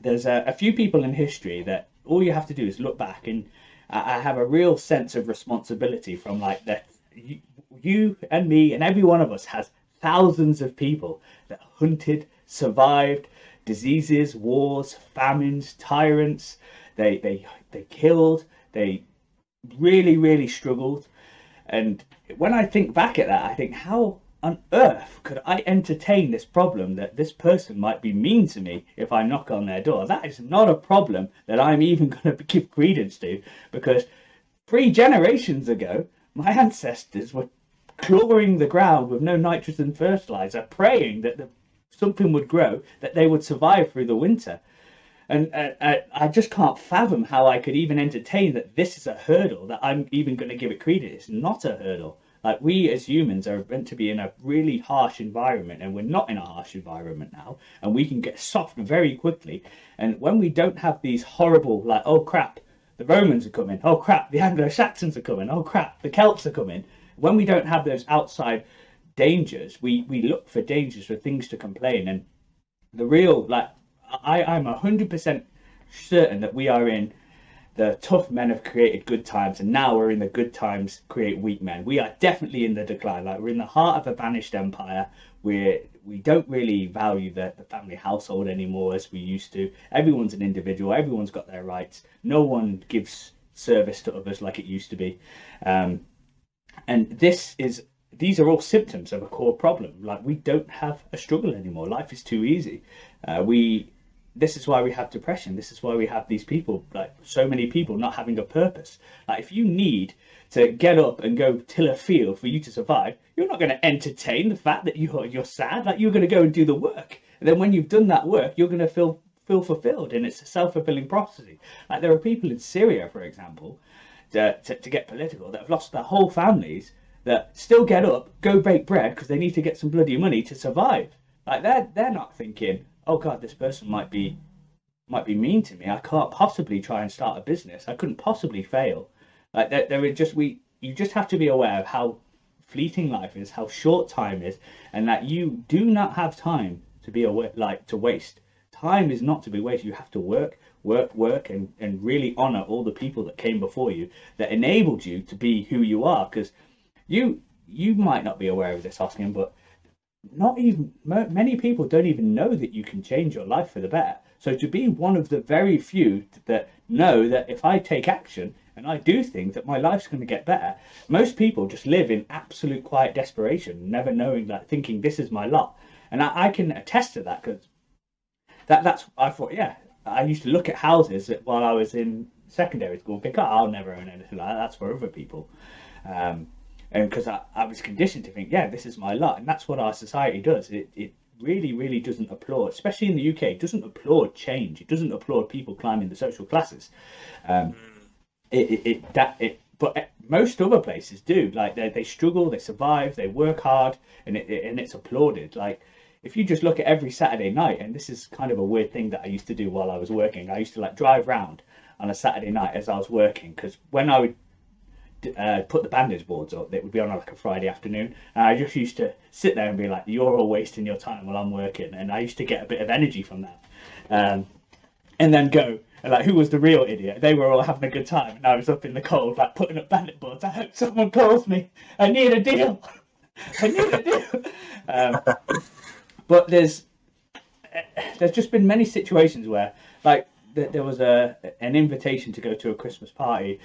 there's a, a few people in history that all you have to do is look back and I have a real sense of responsibility from like that you, you and me and every one of us has thousands of people that hunted, survived, diseases, wars, famines, tyrants. They they they killed. They really really struggled. And when I think back at that, I think how on earth could I entertain this problem that this person might be mean to me if I knock on their door? That is not a problem that I'm even going to give credence to because three generations ago, my ancestors were clawing the ground with no nitrogen fertilizer, praying that the something would grow, that they would survive through the winter. And uh, uh, I just can't fathom how I could even entertain that this is a hurdle, that I'm even going to give it credit. It's not a hurdle. Like, we as humans are meant to be in a really harsh environment, and we're not in a harsh environment now, and we can get soft very quickly. And when we don't have these horrible, like, oh crap, the Romans are coming, oh crap, the Anglo Saxons are coming, oh crap, the Celts are coming, when we don't have those outside dangers. We we look for dangers for things to complain, and the real like I I'm hundred percent certain that we are in the tough men have created good times, and now we're in the good times create weak men. We are definitely in the decline. Like we're in the heart of a vanished empire. We're we don't really value the, the family household anymore as we used to. Everyone's an individual. Everyone's got their rights. No one gives service to others like it used to be. Um, and this is these are all symptoms of a core problem. Like we don't have a struggle anymore. Life is too easy. Uh, we this is why we have depression. This is why we have these people, like so many people, not having a purpose. Like if you need to get up and go till a field for you to survive, you're not going to entertain the fact that you're you're sad. Like you're going to go and do the work, and then when you've done that work, you're going to feel feel fulfilled, and it's a self fulfilling prophecy. Like there are people in Syria, for example, to, to, to get political, that have lost their whole families that still get up, go bake bread because they need to get some bloody money to survive. Like they're they're not thinking, oh god, this person might be might be mean to me. I can't possibly try and start a business. I couldn't possibly fail. Like there, there are just we you just have to be aware of how fleeting life is, how short time is, and that you do not have time to be aware, like to waste. Time is not to be wasted. You have to work, work, work, and and really honor all the people that came before you that enabled you to be who you are. Because you you might not be aware of this, Oscar, but not even many people don't even know that you can change your life for the better. So to be one of the very few that know that if I take action and I do things that my life's going to get better, most people just live in absolute quiet desperation, never knowing that, thinking this is my lot. And I, I can attest to that because that that's I thought yeah I used to look at houses while I was in secondary school. Think oh, I'll never own anything like that. That's for other people. Um, because I, I was conditioned to think, yeah, this is my lot, and that's what our society does. It it really really doesn't applaud, especially in the UK. It doesn't applaud change. It doesn't applaud people climbing the social classes. Um, it, it, it that it but most other places do like they, they struggle they survive they work hard and it, it, and it's applauded like if you just look at every saturday night and this is kind of a weird thing that i used to do while i was working i used to like drive round on a saturday night as i was working because when i would uh, put the bandit boards up it would be on like a friday afternoon and i just used to sit there and be like you're all wasting your time while i'm working and i used to get a bit of energy from that um, and then go and like, who was the real idiot? They were all having a good time, and I was up in the cold, like putting up bandit boards. I hope someone calls me. I need a deal. I need a deal. Um, but there's there's just been many situations where, like, there was a an invitation to go to a Christmas party,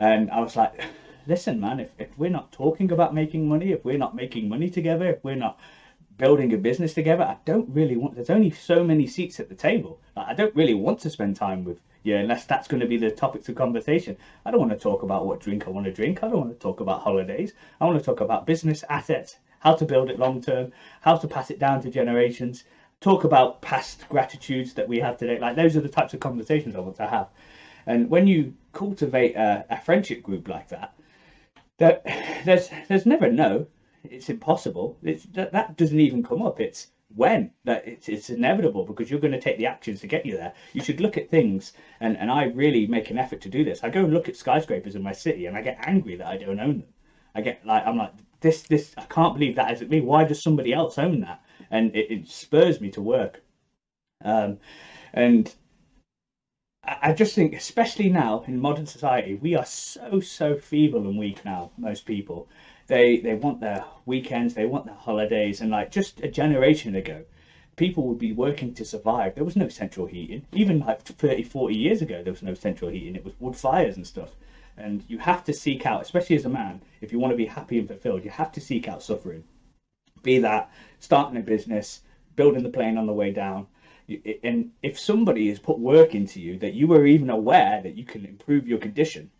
and I was like, listen, man, if, if we're not talking about making money, if we're not making money together, if we're not building a business together, I don't really want. There's only so many seats at the table. I don't really want to spend time with you unless that's going to be the topics of conversation. I don't want to talk about what drink I want to drink. I don't want to talk about holidays. I want to talk about business assets, how to build it long term, how to pass it down to generations. Talk about past gratitudes that we have today. Like those are the types of conversations I want to have. And when you cultivate a, a friendship group like that, that there's there's never no it's impossible. It's that, that doesn't even come up. It's when that it's, it's inevitable because you're going to take the actions to get you there. You should look at things, and, and I really make an effort to do this. I go and look at skyscrapers in my city, and I get angry that I don't own them. I get like I'm like this this I can't believe that isn't me. Why does somebody else own that? And it, it spurs me to work. Um, and I just think, especially now in modern society, we are so so feeble and weak now. Most people, they they want their weekends, they want their holidays, and like just a generation ago, people would be working to survive. There was no central heating. Even like 30, 40 years ago, there was no central heating. It was wood fires and stuff. And you have to seek out, especially as a man, if you want to be happy and fulfilled, you have to seek out suffering. Be that starting a business, building the plane on the way down. And if somebody has put work into you that you were even aware that you can improve your condition,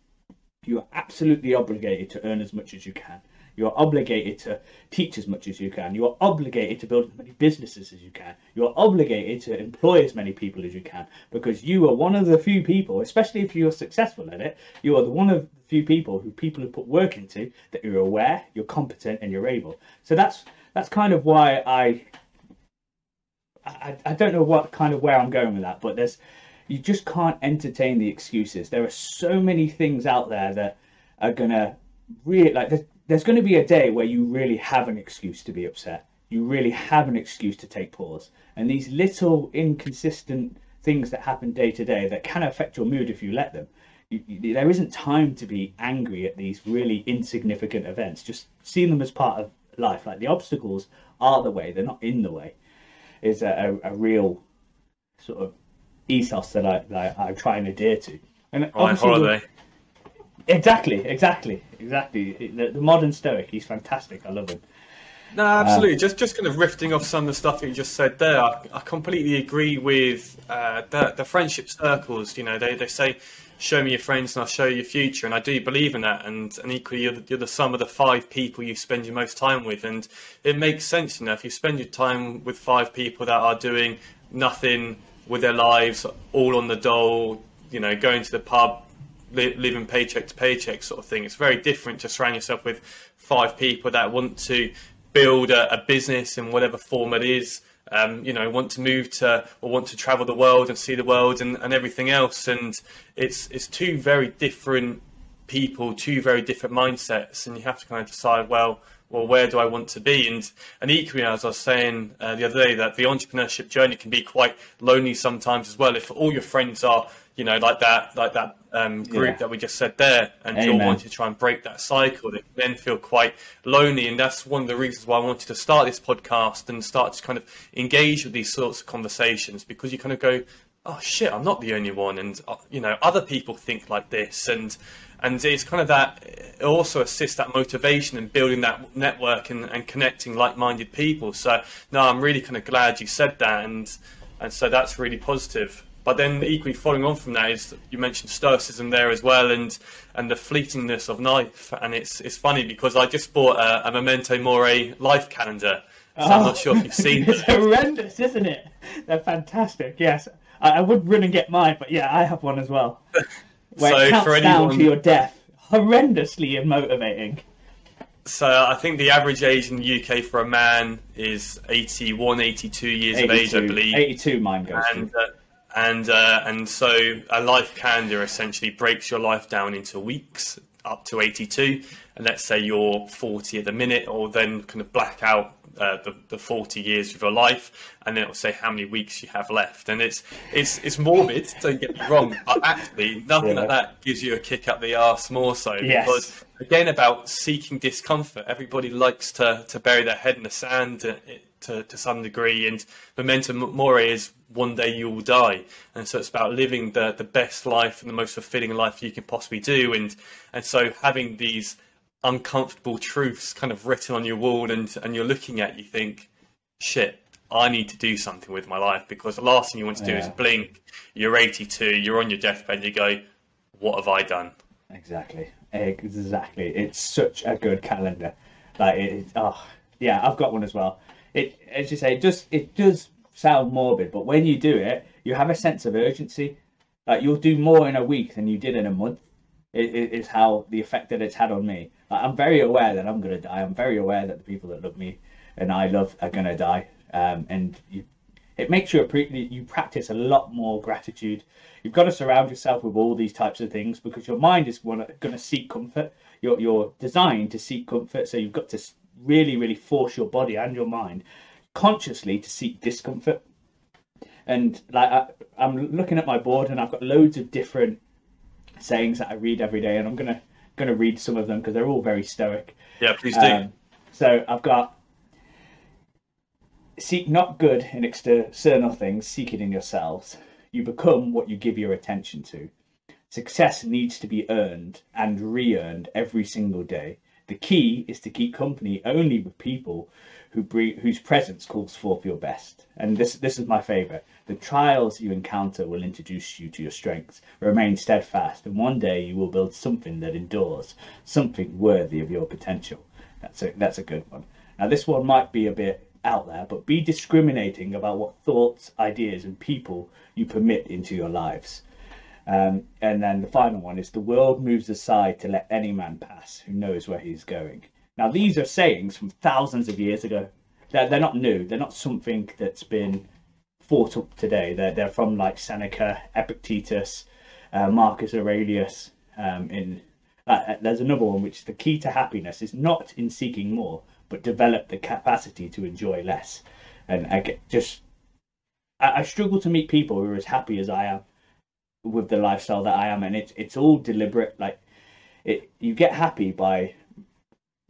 you are absolutely obligated to earn as much as you can. You are obligated to teach as much as you can. You are obligated to build as many businesses as you can. You are obligated to employ as many people as you can because you are one of the few people, especially if you're successful at it, you are the one of the few people who people have put work into that you're aware, you're competent, and you're able. So that's that's kind of why I I, I don't know what kind of where I'm going with that, but there's you just can't entertain the excuses. There are so many things out there that are gonna really like there's, there's going to be a day where you really have an excuse to be upset. You really have an excuse to take pause. And these little inconsistent things that happen day to day that can affect your mood if you let them. There isn't time to be angry at these really insignificant events. Just see them as part of life. Like the obstacles are the way; they're not in the way. Is a, a, a real sort of ethos that I that I, I try and adhere to. Ryan Holiday. Exactly, exactly, exactly. The, the, modern Stoic, he's fantastic. I love him. No, absolutely. Just just kind of riffing off some of the stuff that you just said there. I, I completely agree with uh, the, the friendship circles. You know, they, they say, show me your friends and I'll show you your future. And I do believe in that. And, and equally, you're the, you're the sum of the five people you spend your most time with. And it makes sense, you know, if you spend your time with five people that are doing nothing with their lives, all on the dole, you know, going to the pub, li- living paycheck to paycheck sort of thing. It's very different to surround yourself with five people that want to build a, a business in whatever form it is. Um, you know, want to move to or want to travel the world and see the world and, and everything else. And it's it's two very different people, two very different mindsets, and you have to kind of decide, well, well, where do I want to be? And and equally, as I was saying uh, the other day, that the entrepreneurship journey can be quite lonely sometimes as well. If all your friends are you know, like that, like that um, group yeah. that we just said there, and Amen. you're wanting to try and break that cycle, they then feel quite lonely, and that's one of the reasons why I wanted to start this podcast and start to kind of engage with these sorts of conversations because you kind of go, oh shit, I'm not the only one, and uh, you know, other people think like this, and and it's kind of that it also assists that motivation and building that network and, and connecting like-minded people. So no, I'm really kind of glad you said that, and and so that's really positive. But then equally following on from that is you mentioned stoicism there as well, and and the fleetingness of life. And it's it's funny because I just bought a, a Memento Mori life calendar. So oh, I'm not sure if you've seen. it's horrendous, isn't it? They're fantastic. Yes, I, I, would run and get mine, but yeah, I have one as well. where So it counts for down to your death. Horrendously motivating. So I think the average age in the UK for a man is 81, 82 years of age, I believe. 82 mine goes and uh, and uh, and so a life calendar essentially breaks your life down into weeks up to 82 and let's say you're 40 at the minute or then kind of black out uh, the, the 40 years of your life and then it'll say how many weeks you have left. And it's it's it's morbid don't get me wrong but actually nothing Yeah. like that gives you a kick up the arse more so. Yes. because again about seeking discomfort. Everybody likes to to bury their head in the sand uh, to, to some degree. And memento mori is one day you will die and so it's about living the the best life and the most fulfilling life you can possibly do and and so having these uncomfortable truths kind of written on your wall and and you're looking at you think shit I need to do something with my life because the last thing you want to do is blink you're 82 you're on your deathbed and you go what have I done Exactly. Exactly. It's such a good calendar. Like it. Oh, yeah. I've got one as well. It, as you say, it does. It does sound morbid, but when you do it, you have a sense of urgency. Like you'll do more in a week than you did in a month. It, it is how the effect that it's had on me. Like, I'm very aware that I'm gonna die. I'm very aware that the people that love me and I love are gonna die. Um, and you, it makes you you practice a lot more gratitude. You've got to surround yourself with all these types of things because your mind is going to seek comfort. You're, you're designed to seek comfort, so you've got to really, really force your body and your mind consciously to seek discomfort. And like I, I'm looking at my board, and I've got loads of different sayings that I read every day, and I'm gonna gonna read some of them because they're all very stoic. yeah please do Um, so I've got seek not good in external things, seek it in yourselves. You become what you give your attention to. Success needs to be earned and re-earned every single day. The key is to keep company only with people who whose presence calls forth your best. And this this is my favorite. The trials you encounter will introduce you to your strengths. Remain steadfast, and one day you will build something that endures, something worthy of your potential. That's a that's a good one. Now this one might be a bit out there, but be discriminating about what thoughts, ideas, and people you permit into your lives. Um, and then the final one is the world moves aside to let any man pass who knows where he's going. Now, these are sayings from thousands of years ago. They're, they're not new. They're not something that's been thought up today. They're, they're from like Seneca, Epictetus, uh, Marcus Aurelius. Um, in uh, there's another one which is the key to happiness is not in seeking more, but develop the capacity to enjoy less. And I get just I, I struggle to meet people who are as happy as I am with the lifestyle that I am, and it's it's all deliberate. Like it, you get happy by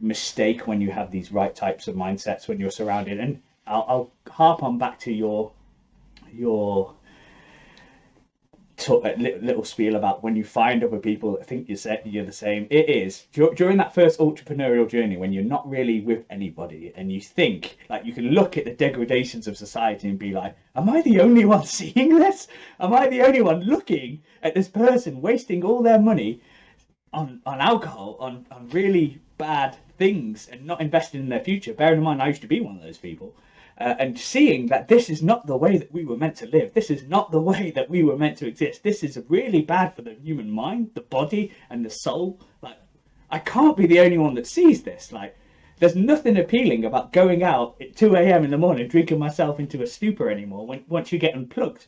mistake when you have these right types of mindsets when you're surrounded. And I'll, I'll harp on back to your your a uh, li- little spiel about when you find other people that think you're you're the same. It is during that first entrepreneurial journey when you're not really with anybody and you think like you can look at the degradations of society and be like, "Am I the only one seeing this? Am I the only one looking at this person wasting all their money on on alcohol, on on really bad things, and not investing in their future?" Bearing in mind, I used to be one of those people uh, and seeing that this is not the way that we were meant to live. This is not the way that we were meant to exist. This is really bad for the human mind, the body, and the soul. Like, I can't be the only one that sees this. Like, there's nothing appealing about going out at 2 a.m. in the morning, drinking myself into a stupor anymore. When once you get unplugged,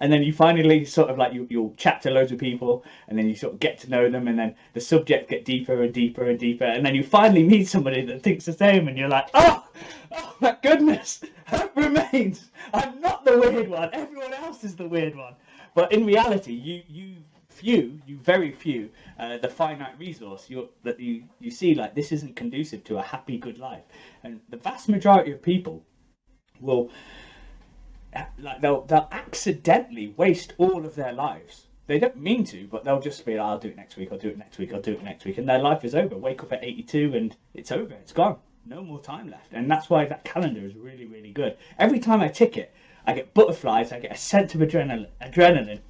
and then you finally sort of like you, you'll chat to loads of people and then you sort of get to know them and then the subject get deeper and deeper and deeper and then you finally meet somebody that thinks the same and you're like oh oh my goodness hope remains. I'm not the weird one. Everyone else is the weird one. But in reality you you few you very few uh, the finite resource that you you see like this isn't conducive to a happy good life. And the vast majority of people will like they'll they'll accidentally waste all of their lives. They don't mean to, but they'll just be like, "I'll do it next week. I'll do it next week. I'll do it next week," and their life is over. Wake up at eighty-two, and it's over. It's gone. No more time left, and that's why that calendar is really, really good. Every time I tick it, I get butterflies. I get a sense of adrenaline. Adrenaline,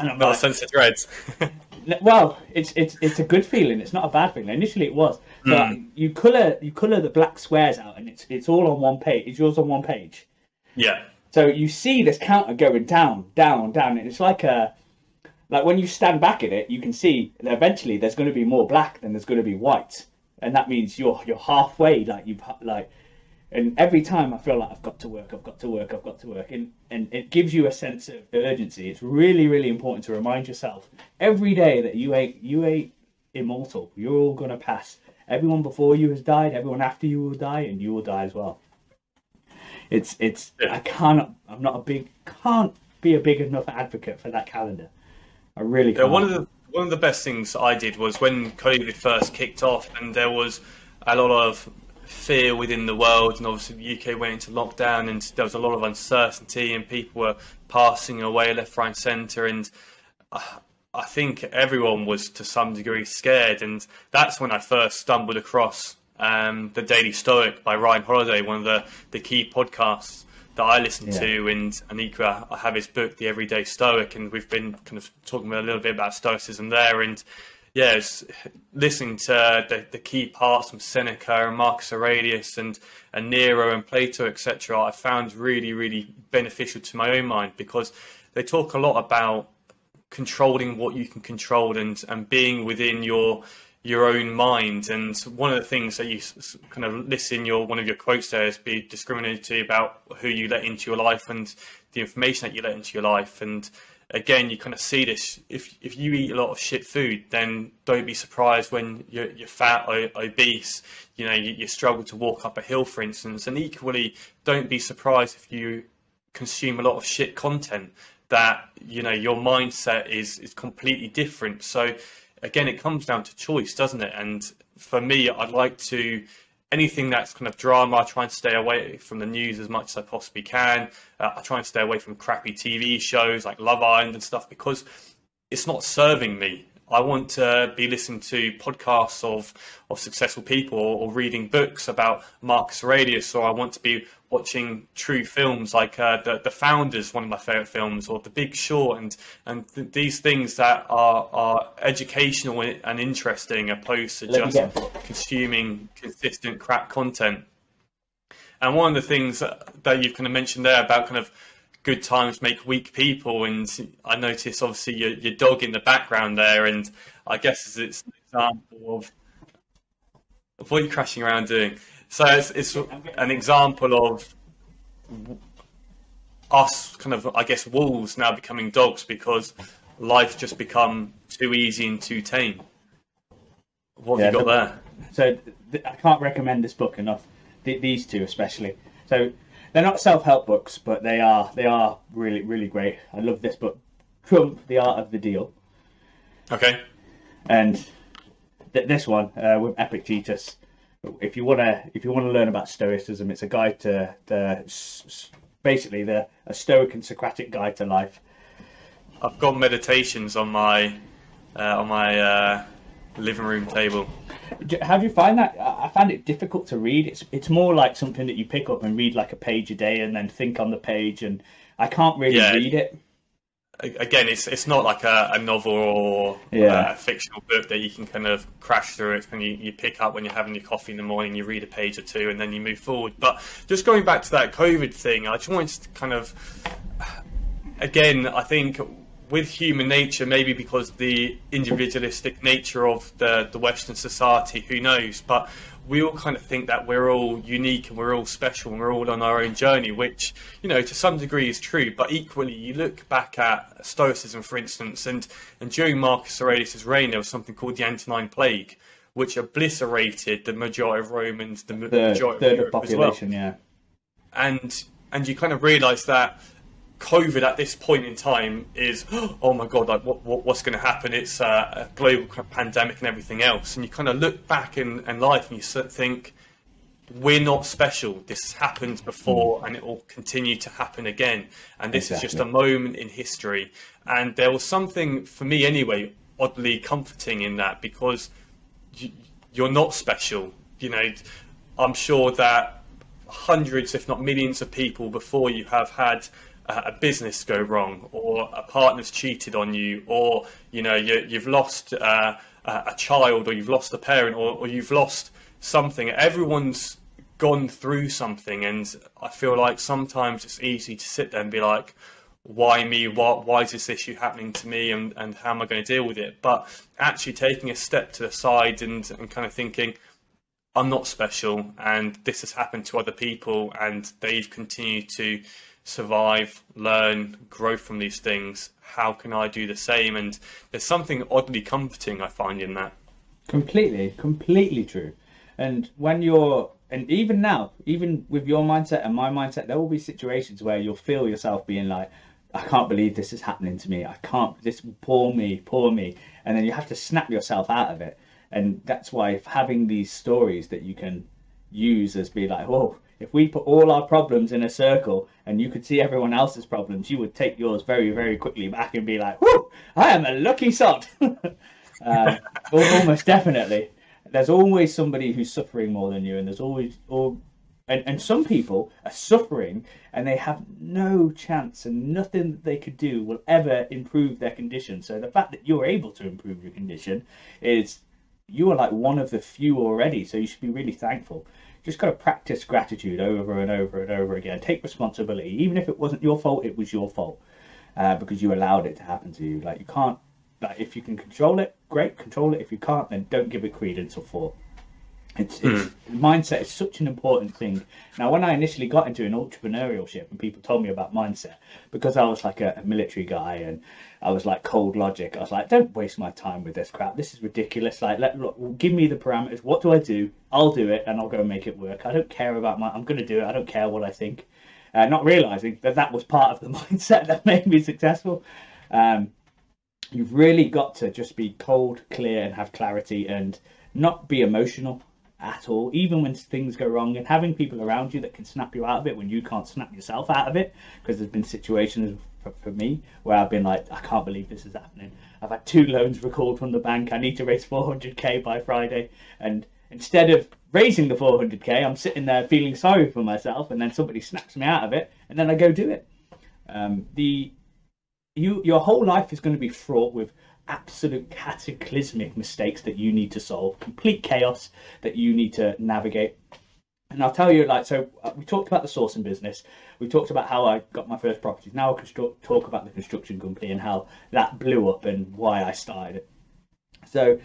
and I'm Not like, sensitive threads. well, it's it's it's a good feeling. It's not a bad feeling. Initially, it was. But hmm. you color you color the black squares out, and it's it's all on one page. It's yours on one page. yeah. So you see this counter going down, down, down, and it's like a like when you stand back in it, you can see that eventually there's going to be more black than there's going to be white, and that means you're you're halfway. Like you've like, and every time I feel like I've got to work, I've got to work, I've got to work, and and it gives you a sense of urgency. It's really really important to remind yourself every day that you ain't you ain't immortal. You're all gonna pass. Everyone before you has died. Everyone after you will die, and you will die as well. It's it's Yeah. I can't. I'm not a big can't be a big enough advocate for that calendar. I really Yeah, can't. one of the one of the best things I did was when COVID first kicked off, and there was a lot of fear within the world, and obviously the UK went into lockdown, and there was a lot of uncertainty, and people were passing away left, right, centre, and uh, I think everyone was to some degree scared, and that's when I first stumbled across um, the Daily Stoic by Ryan Holiday, one of the the key podcasts that I listen Yeah. to, and Anika, I have his book, The Everyday Stoic, and we've been kind of talking a little bit about Stoicism there, and yeah, listening to the, the key parts from Seneca and Marcus Aurelius and, and Nero and Plato, etc., I found really, really beneficial to my own mind because they talk a lot about controlling what you can control and, and being within your your own mind. And one of the things that you kind of list in your one of your quotes there is be discriminating about who you let into your life and the information that you let into your life. And again, you kind of see this. If if you eat a lot of shit food, then don't be surprised when you're, you're fat or obese. You know, you, you struggle to walk up a hill, for instance. And equally, don't be surprised if you consume a lot of shit content that you know your mindset is is completely different so again it comes down to choice doesn't it? And for me i'd like to anything that's kind of drama i try and stay away from the news as much as i possibly can. Uh, i try and stay away from crappy tv shows like love island and stuff because it's not serving me I want to be listening to podcasts of, of successful people or, or reading books about Marcus Aurelius, or I want to be watching true films like uh, the, the Founders, one of my favorite films, or The Big Short, and and th- these things that are are educational and interesting, opposed to Let just get a book. consuming consistent crap content. And one of the things that, that you've kind of mentioned there about kind of good times make weak people, and I notice obviously your, your dog in the background there, and I guess it's an example of, of what you're crashing around doing. So it's, it's an example of us kind of, I guess, wolves now becoming dogs because life's just become too easy and too tame. What have Yeah, you got the- there? So th- I can't recommend this book enough. Th- these two especially. So they're not self-help books, but they are they are really really great. I love this book, Trump: The Art of the Deal, Okay. and th- this one uh, with Epictetus. If you wanna if you wanna learn about Stoicism, it's a guide to the s- s- basically the a Stoic and Socratic guide to life. I've got meditations on my uh, on my uh, living room table. How do you find that? I found it difficult to read. It's it's more like something that you pick up and read like a page a day and then think on the page. And I can't really Yeah. read it. Again, it's it's not like a, a novel or Yeah. a fictional book that you can kind of crash through. It's when you, you pick up when you're having your coffee in the morning, you read a page or two, and then you move forward. But just going back to that COVID thing, I just wanted to kind of again, I think with human nature, maybe because the individualistic nature of the, the Western society, who knows? But we all kind of think that we're all unique and we're all special and we're all on our own journey, which, you know, to some degree is true. But equally, you look back at Stoicism, for instance, and, and during Marcus Aurelius' reign, there was something called the Antonine Plague, which obliterated the majority of Romans, the The majority of Europe as well population, yeah. and and you kind of realise that COVID at this point in time is oh my god like what, what what's going to happen? It's uh, a global pandemic and everything else. And you kind of look back in, in life and you think we're not special. This has happened before and it will continue to happen again. And this is just a moment in history. And there was something for me anyway oddly comforting in that because you, you're not special. You know i'm sure that hundreds, if not millions, of people before you have had a business go wrong, or a partner's cheated on you, or you know you, you've lost uh, a a child, or you've lost a parent, or, or you've lost something. Everyone's gone through something, and I feel like sometimes it's easy to sit there and be like, why me? Why, why is this issue happening to me? And, and how am I going to deal with it? But actually taking a step to the side and, and kind of thinking, I'm not special, and this has happened to other people, and they've continued to survive, learn, grow from these things. How can I do the same? And there's something oddly comforting I find in that. Completely, completely true. And when you're, and even now, even with your mindset and my mindset, there will be situations where you'll feel yourself being like, I can't believe this is happening to me. I can't, this, poor me, poor me. And then you have to snap yourself out of it and that's why having these stories that you can use as be like, oh, if we put all our problems in a circle and you could see everyone else's problems, you would take yours very, very quickly back and be like, whoo, I am a lucky sod. uh, almost definitely. There's always somebody who's suffering more than you, and there's always, all, and, and some people are suffering and they have no chance and nothing that they could do will ever improve their condition. So the fact that you're able to improve your condition is you are like one of the few already, so you should be really thankful. Just got to practice gratitude over and over and over again. Take responsibility, even if it wasn't your fault, it was your fault uh, because you allowed it to happen to you. Like you can't, like if you can control it, great, control it. If you can't, then don't give it credence or thought. It's, it's mm. mindset is such an important thing. Now, when I initially got into an entrepreneurship and people told me about mindset, because I was like a, a, military guy and I was like cold logic, I was like, don't waste my time with this crap. This is ridiculous. Like, let look, give me the parameters. What do I do? I'll do it and I'll go and make it work. I don't care about my. I'm going to do it. I don't care what I think. Uh, not realizing that that was part of the mindset that made me successful. Um, you've really got to just be cold, clear, and have clarity and not be emotional at all, even when things go wrong, and having people around you that can snap you out of it when you can't snap yourself out of it. Because there's been situations for, for, me where I've been like, I can't believe this is happening. I've had two loans recalled from the bank. I need to raise 400k by Friday, and instead of raising the 400k, I'm sitting there feeling sorry for myself, and then somebody snaps me out of it, and then I go do it. Um, the you your whole life is going to be fraught with absolute cataclysmic mistakes that you need to solve, complete chaos that you need to navigate. And I'll tell you, like, so uh, we talked about the sourcing business. We talked about how I got my first properties. Now I can talk about the construction company and how that blew up and why I started it. So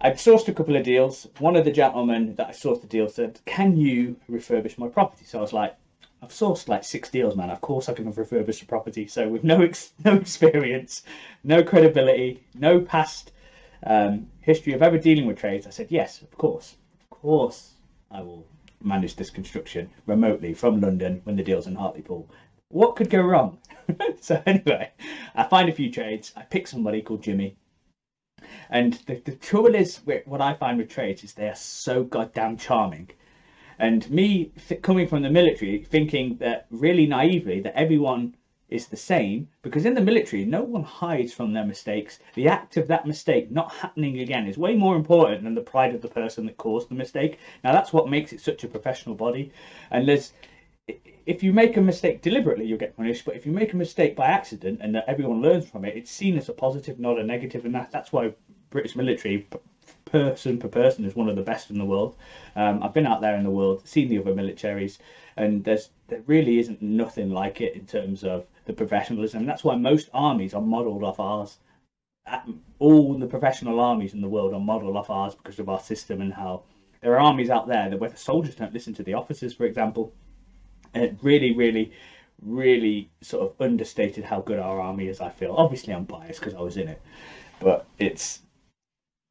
I'd sourced a couple of deals. One of the gentlemen that I sourced the deal said, Can you refurbish my property? So I was like, I've sourced like six deals, man. Of course, I can refurbish a property. So with no ex- no experience, no credibility, no past um, history of ever dealing with trades, I said yes, of course, of course, I will manage this construction remotely from London when the deal's in Hartlepool. What could go wrong? so anyway, I find a few trades. I pick somebody called Jimmy. And the, the trouble is, what I find with trades is they are so goddamn charming and me coming from the military, thinking that really naively that everyone is the same, because in the military, no one hides from their mistakes. The act of that mistake not happening again is way more important than the pride of the person that caused the mistake. Now, that's what makes it such a professional body. And there's if you make a mistake deliberately, you'll get punished. But if you make a mistake by accident and that everyone learns from it, it's seen as a positive, not a negative, and that, that's why British military person per person is one of the best in the world. Um, I've been out there in the world, seen the other militaries, and there's there really isn't nothing like it in terms of the professionalism. That's why most armies are modelled off ours. All the professional armies in the world are modelled off ours because of our system and how there are armies out there that where the soldiers don't listen to the officers, for example. And it really, really, really sort of understated how good our army is. I feel obviously I'm biased because I was in it, but it's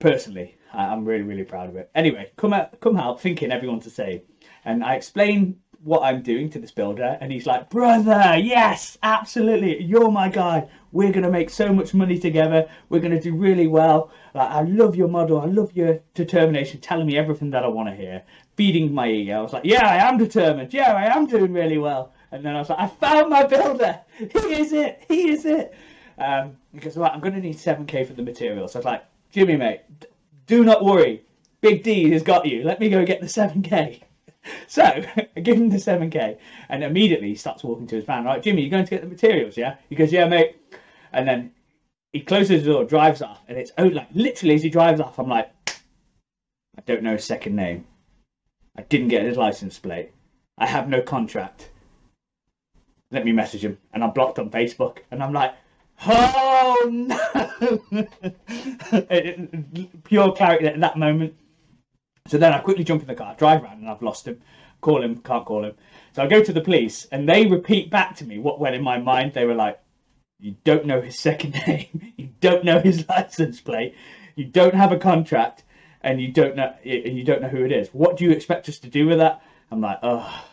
personally I'm really, really proud of it. Anyway, come out, come out thinking everyone to say, and I explain what I'm doing to this builder, and he's like, "Brother, yes, absolutely, you're my guy. We're gonna make so much money together. We're gonna do really well. Like, I love your model. I love your determination, telling me everything that I want to hear, feeding my ego. I was like, yeah, I am determined. Yeah, I am doing really well. And then I was like, I found my builder. He is it. He is it. Um, because well, I'm gonna need 7k for the materials. So I was like, Jimmy, mate, do not worry. Big D has got you. Let me go get the 7K. So I give him the 7K and immediately he starts walking to his van. Right, Jimmy, you're going to get the materials, yeah? He goes, yeah, mate. And then he closes the door, drives off, and it's like literally as he drives off, I'm like, I don't know his second name. I didn't get his license plate. I have no contract. Let me message him, and I'm blocked on Facebook, and I'm like, oh no! Pure clarity at that moment. So then I quickly jump in the car, drive around, and I've lost him. Call him, can't call him. So I go to the police, and they repeat back to me what went in my mind. They were like, "You don't know his second name, you don't know his license plate, you don't have a contract, and you don't know and you don't know who it is. What do you expect us to do with that?" I'm like, "Oh,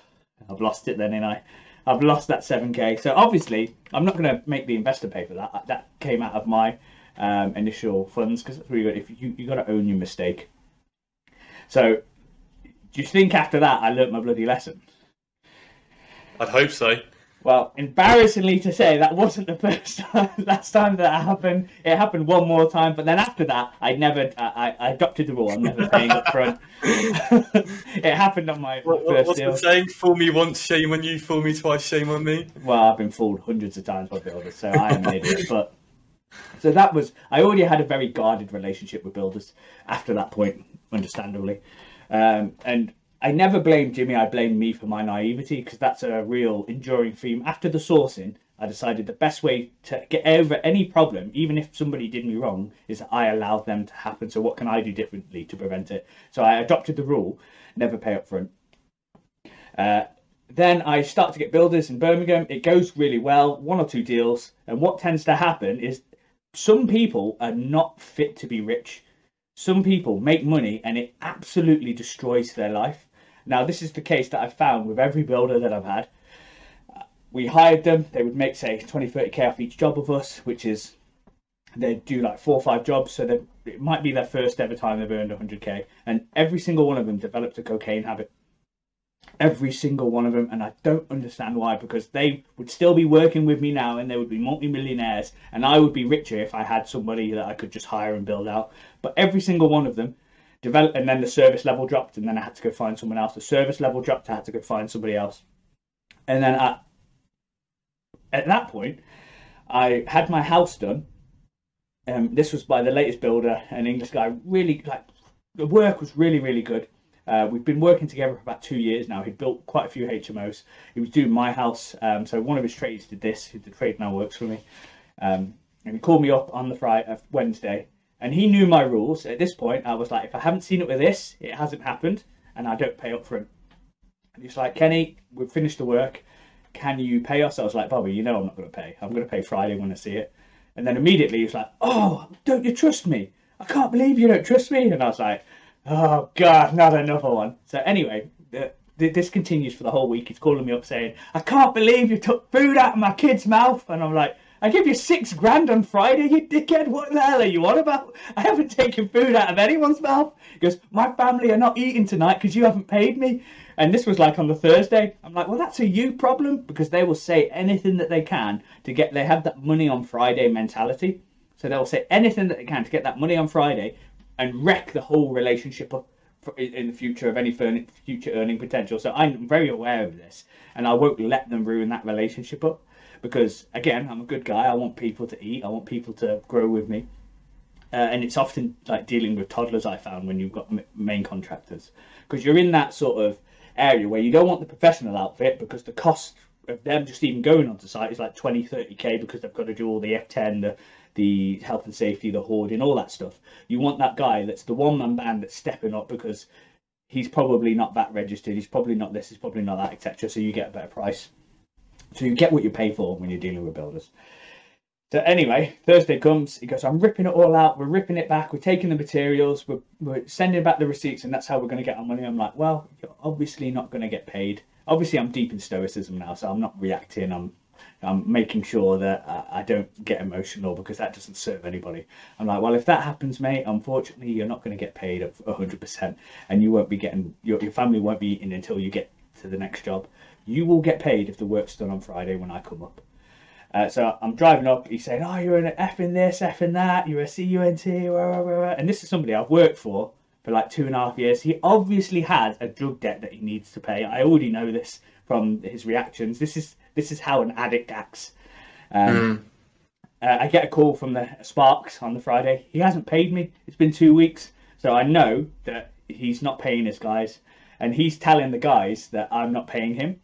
I've lost it then, and I." I've lost that 7k. So obviously, I'm not going to make the investor pay for that. That came out of my um, initial funds because that's really good. If you you got to own your mistake. So, do you think after that I learnt my bloody lesson? I'd hope so. Well, embarrassingly to say, that wasn't the first time, last time that happened. It happened one more time, but then after that, I never, I, I adopted the rule. I'm never paying up front. it happened on my, what, first what's deal. the saying? Fool me once, shame on you. Fool me twice, shame on me. Well, I've been fooled hundreds of times by builders, so I am an idiot. But so that was, I already had a very guarded relationship with builders after that point, understandably, um, and I never blame Jimmy. I blame me for my naivety because that's a real enduring theme. After the sourcing, I decided the best way to get over any problem, even if somebody did me wrong, is I allowed them to happen. So what can I do differently to prevent it? So I adopted the rule: never pay up front. Uh, then I start to get builders in Birmingham. It goes really well, one or two deals. And what tends to happen is some people are not fit to be rich. Some people make money and it absolutely destroys their life. Now, this is the case that I've found with every builder that I've had. We hired them, they would make, say, 20, 30k off each job of us, which is they'd do like four or five jobs. So it might be their first ever time they've earned 100k. And every single one of them developed a cocaine habit every single one of them and i don't understand why because they would still be working with me now and they would be multi-millionaires and i would be richer if i had somebody that i could just hire and build out but every single one of them developed and then the service level dropped and then i had to go find someone else the service level dropped i had to go find somebody else and then at, at that point i had my house done um, this was by the latest builder an english guy really like the work was really really good uh, we've been working together for about two years now. He built quite a few HMOs. He was doing my house, um, so one of his trades did this. The trade now works for me, um, and he called me up on the Friday, uh, Wednesday, and he knew my rules. At this point, I was like, if I haven't seen it with this, it hasn't happened, and I don't pay up front. And he's like, Kenny, we've finished the work. Can you pay us? I was like, Bobby, you know I'm not going to pay. I'm going to pay Friday when I see it. And then immediately he was like, Oh, don't you trust me? I can't believe you don't trust me. And I was like, Oh God, not another one. So anyway, the, this continues for the whole week. He's calling me up saying, "I can't believe you took food out of my kid's mouth," and I'm like, "I give you six grand on Friday, you dickhead. What the hell are you on about? I haven't taken food out of anyone's mouth." He goes, "My family are not eating tonight because you haven't paid me." And this was like on the Thursday. I'm like, well, that's a you problem because they will say anything that they can to get. They have that money on Friday mentality, so they'll say anything that they can to get that money on Friday and wreck the whole relationship in the future of any future earning potential. So I'm very aware of this, and I won't let them ruin that relationship up because again, I'm a good guy. I want people to eat. I want people to grow with me. Uh, and it's often like dealing with toddlers. I found when you've got main contractors because you're in that sort of area where you don't want the professional outfit because the cost of them just even going onto site is like 20, 30k because they've got to do all the F10, the the health and safety, the hoarding, all that stuff. You want that guy that's the one man band that's stepping up because he's probably not that registered, he's probably not this, he's probably not that, etc. So you get a better price. So you get what you pay for when you're dealing with builders. So anyway, Thursday comes. He goes, "I'm ripping it all out. We're ripping it back. We're taking the materials. We're, we're sending back the receipts, and that's how we're going to get our money." I'm like, "Well, you're obviously not going to get paid. Obviously, I'm deep in stoicism now, so I'm not reacting. I'm I'm making sure that I don't get emotional because that doesn't serve anybody. I'm like, well, if that happens, mate, unfortunately, you're not going to get paid 100%, and you won't be getting your your family won't be eating until you get to the next job. You will get paid if the work's done on Friday when I come up. Uh, so I'm driving up. He's saying, "Oh, you're an F in this, F in that. You're a CUNT." And this is somebody I've worked for for like two and a half years. He obviously has a drug debt that he needs to pay. I already know this from his reactions. This is this is how an addict acts. Um, mm. uh, I get a call from the Sparks on the Friday. He hasn't paid me. It's been two weeks, so I know that he's not paying his guys, and he's telling the guys that I'm not paying him.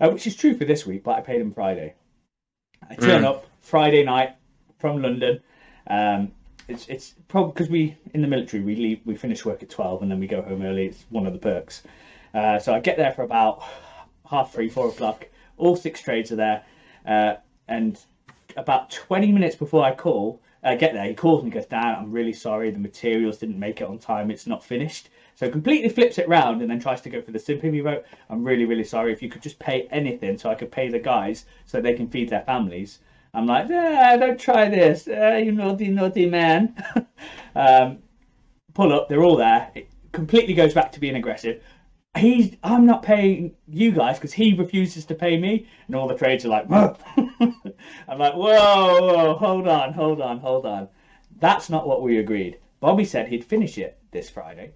Uh, which is true for this week, but I paid him Friday. I turn Mm. up Friday night from London. Um, it's it's probably because we in the military we leave we finish work at twelve and then we go home early. It's one of the perks. Uh, so I get there for about half three, four o'clock. All six trades are there, uh, and about twenty minutes before I call, uh, get there, he calls me, and goes, "Dan, I'm really sorry. The materials didn't make it on time. It's not finished." So completely flips it round and then tries to go for the sympathy vote. I'm really, really sorry. If you could just pay anything so I could pay the guys so they can feed their families. I'm like, yeah, don't try this. Uh, you naughty, naughty man. um, pull up, they're all there. It completely goes back to being aggressive. He's, I'm not paying you guys because he refuses to pay me, and all the trades are like. I'm like, whoa, whoa, hold on, hold on, hold on. That's not what we agreed. Bobby said he'd finish it this Friday.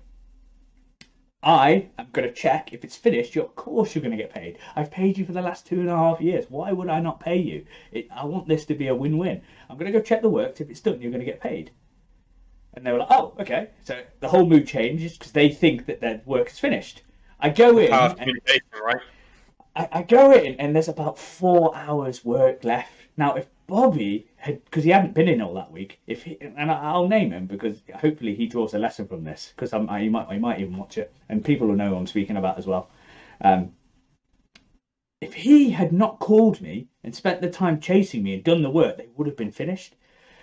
I am going to check if it's finished. Of course, you're going to get paid. I've paid you for the last two and a half years. Why would I not pay you? It, I want this to be a win-win. I'm going to go check the works. If it's done, you're going to get paid. And they were like, "Oh, okay." So the whole mood changes because they think that their work is finished. I go in. Of communication, right? I, I go in and there's about four hours work left. Now, if Bobby because he hadn't been in all that week, if he, and I- I'll name him because hopefully he draws a lesson from this because I, he might, he might even watch it and people will know who I'm speaking about as well. Um, if he had not called me and spent the time chasing me and done the work, they would have been finished.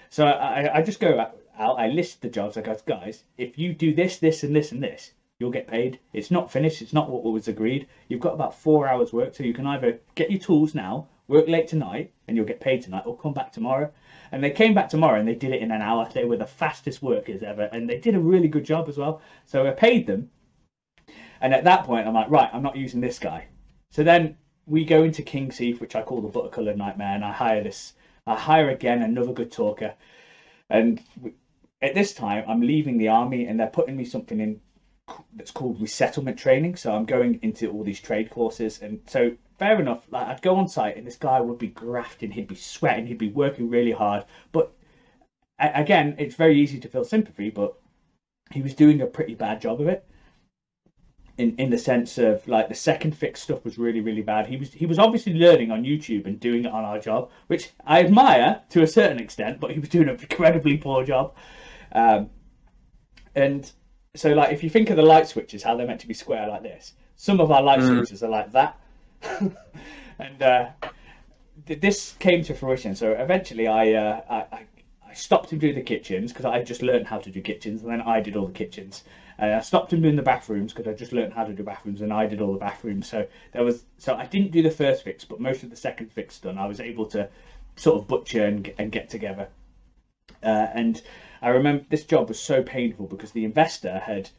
So I, I- I just go out, I list the jobs. I go, guys, if you do this, this, and this, and this, you'll get paid. It's not finished. It's not what was agreed. You've got about four hours work, so you can either get your tools now, work late tonight, and you'll get paid tonight, or come back tomorrow. And they came back tomorrow and they did it in an hour. They were the fastest workers ever, and they did a really good job as well. So I paid them. And at that point, I'm like, right, I'm not using this guy. So then we go into King's Heath, which I call the buttercoloured nightmare, and I hire this. I hire again another good talker, and at this time I'm leaving the army, and they're putting me something in that's called resettlement training. So I'm going into all these trade courses, and so fair enough. Like I'd go on site, and this guy would be grafting, he'd be sweating, he'd be working really hard, but again, it's very easy to feel sympathy, but he was doing a pretty bad job of it in in the sense of like the second fix stuff was really really bad. He was he was obviously learning on YouTube and doing it on our job, which I admire to a certain extent, but he was doing an incredibly poor job. Um, and so like if you think of the light switches, how they're meant to be square like this, some of our light Mm. switches are like that, and uh, th- this came to fruition. So eventually, I uh, I, I stopped him doing the kitchens because I just learned how to do kitchens, and then I did all the kitchens. Uh, I stopped him doing the bathrooms because I just learned how to do bathrooms, and I did all the bathrooms. So there was so I didn't do the first fix, but most of the second fix done. I was able to sort of butcher and, and get together. Uh, and I remember this job was so painful because the investor had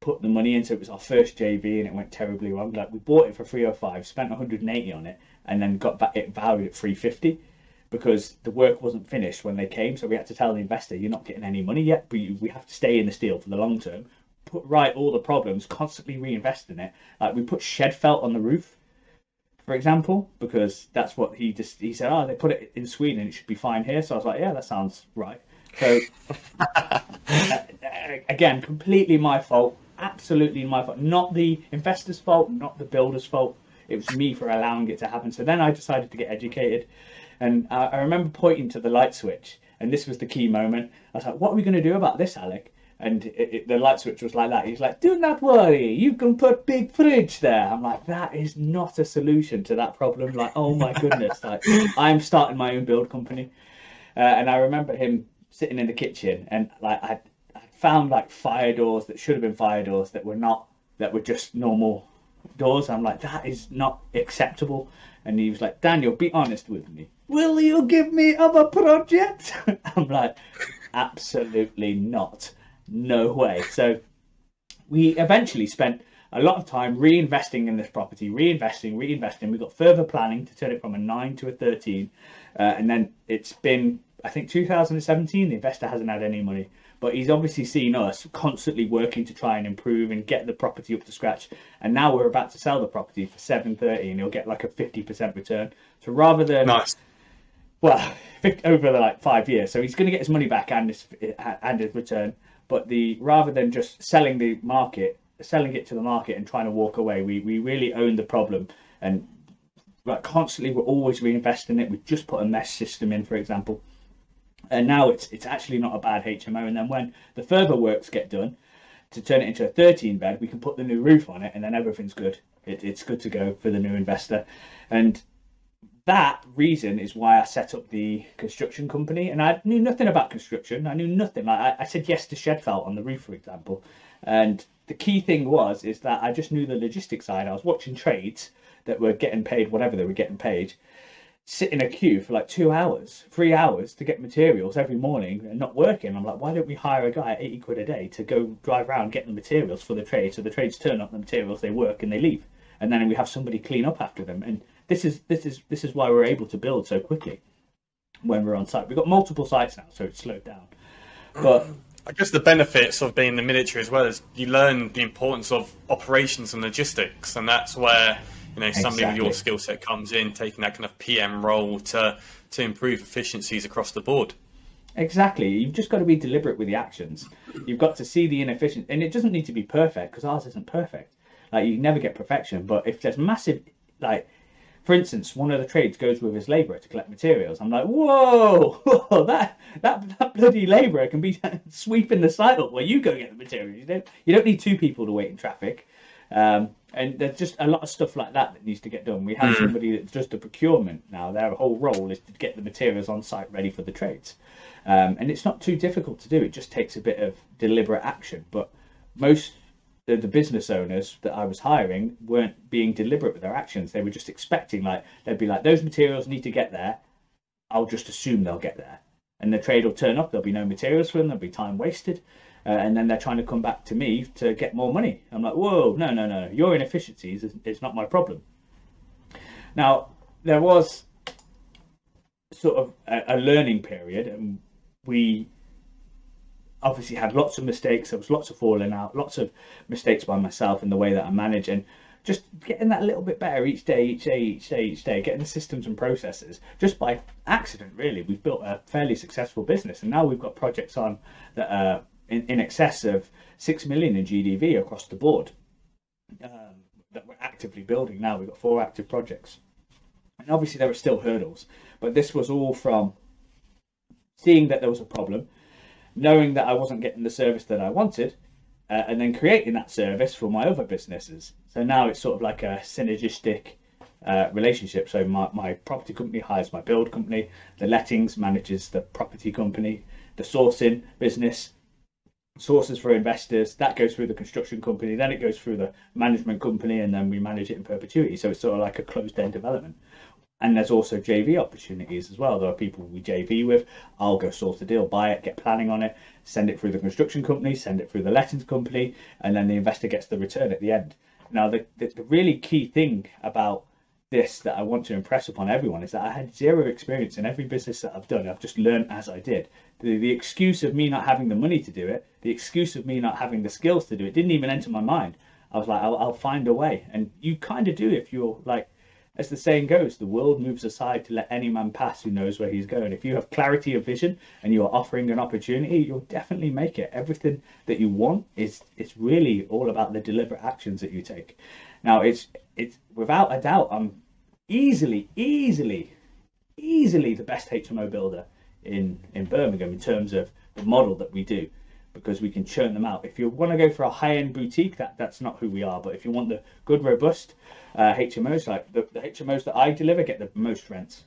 put the money into it was our first JV and it went terribly wrong. Like we bought it for 305, spent 180 on it, and then got back it valued at 350 because the work wasn't finished when they came. So we had to tell the investor, "You're not getting any money yet, but you, we have to stay in the steel for the long term." Put right all the problems, constantly reinvest in it. Like we put shed felt on the roof, for example, because that's what he just he said. Oh, they put it in Sweden, it should be fine here. So I was like, yeah, that sounds right. So uh, again, completely my fault. Absolutely my fault. Not the investor's fault, not the builder's fault. It was me for allowing it to happen. So then I decided to get educated. And uh, I remember pointing to the light switch, and this was the key moment. I was like, what are we going to do about this, Alec? And it, it, the light switch was like that. He's like, do not worry, you can put big fridge there. I'm like, that is not a solution to that problem. Like, oh my goodness, like I'm starting my own build company. Uh, and I remember him sitting in the kitchen, and like I, I found like fire doors that should have been fire doors that were not, that were just normal doors. I'm like, that is not acceptable. And he was like, Daniel, be honest with me. Will you give me other projects? I'm like, absolutely not. No way. So we eventually spent a lot of time reinvesting in this property, reinvesting, reinvesting. We got further planning to turn it from a nine to a 13. Uh, and then it's been, I think, 2017. The investor hasn't had any money, but he's obviously seen us constantly working to try and improve and get the property up to scratch. And now we're about to sell the property for 730 and he'll get like a 50% return. So rather than Nice. well, over the like five years. So he's going to get his money back and his and his return. But the rather than just selling the market, selling it to the market and trying to walk away, we we really own the problem. And like constantly we're always reinvesting it. We've just put a mesh system in, for example, and now it's it's actually not a bad HMO. And then when the further works get done to turn it into a 13 bed, we can put the new roof on it, and then everything's good. It, it's good to go for the new investor, and that reason is why I set up the construction company. And I knew nothing about construction. I knew nothing. Like I, I said yes to shed felt on the roof, for example. And the key thing was is that I just knew the logistics side. I was watching trades that were getting paid whatever they were getting paid, sit in a queue for like two hours, three hours to get materials every morning and not working. I'm like, why don't we hire a guy at 80 quid a day to go drive around getting the materials for the trade? So the trades turn up the materials, they work and they leave. And then we have somebody clean up after them. And this is this is this is why we're able to build so quickly when we're on site. We've got multiple sites now, so it's slowed down. But I guess the benefits of being in the military as well is you learn the importance of operations and logistics, and that's where you know somebody exactly. with your skill set comes in, taking that kind of PM role to to improve efficiencies across the board. Exactly. You've just got to be deliberate with the actions. You've got to see the inefficiency, and it doesn't need to be perfect because ours isn't perfect. Like you never get perfection, but if there's massive like for instance, one of the trades goes with his labourer to collect materials. I'm like, whoa, that that that bloody labourer can be sweeping the site up while you go get the materials. You don't you don't need two people to wait in traffic. Um, and there's just a lot of stuff like that that needs to get done. We have mm. somebody that's just a procurement now. Their whole role is to get the materials on site ready for the trades, um, and it's not too difficult to do. It just takes a bit of deliberate action. But most the, the business owners that I was hiring weren't being deliberate with their actions. They were just expecting, like, they'd be like, those materials need to get there. I'll just assume they'll get there. And the trade will turn up, there'll be no materials for them, there'll be time wasted. Uh, and then they're trying to come back to me to get more money. I'm like, whoa, no, no, no, your inefficiencies is, not my problem. Now, there was sort of a, a learning period, and we obviously had lots of mistakes. There was lots of falling out, lots of mistakes by myself in the way that I manage, and just getting that little bit better each day, each day, each day, each day, getting the systems and processes just by accident. Really, we've built a fairly successful business, and now we've got projects on that are in, in excess of six million in GDV across the board um, that we're actively building now. We've got four active projects, and obviously there are still hurdles, but this was all from seeing that there was a problem knowing that I wasn't getting the service that I wanted, uh, and then creating that service for my other businesses. So now it's sort of like a synergistic uh, relationship. So my, my property company hires my build company, the lettings manages the property company, the sourcing business sources for investors that goes through the construction company then it goes through the management company and then we manage it in perpetuity so it's sort of like a closed end development and there's also JV opportunities as well. There are people we JV with. I'll go source the deal, buy it, get planning on it, send it through the construction company, send it through the lettings company, and then the investor gets the return at the end. Now, the, the, the really key thing about this that I want to impress upon everyone is that I had zero experience in every business that I've done. I've just learned as I did. The, the excuse of me not having the money to do it, the excuse of me not having the skills to do it, didn't even enter my mind. I was like, I'll, I'll find a way. And you kind of do if you're like as the saying goes, the world moves aside to let any man pass who knows where he's going. If you have clarity of vision and you are offering an opportunity, you'll definitely make it. Everything that you want is it's really all about the deliberate actions that you take. Now, it's it's without a doubt, I'm easily, easily, easily the best HMO builder in in Birmingham in terms of the model that we do because we can churn them out. If you want to go for a high-end boutique, that that's not who we are. But if you want the good, robust uh, HMOs, like the, the HMOs that I deliver, get the most rents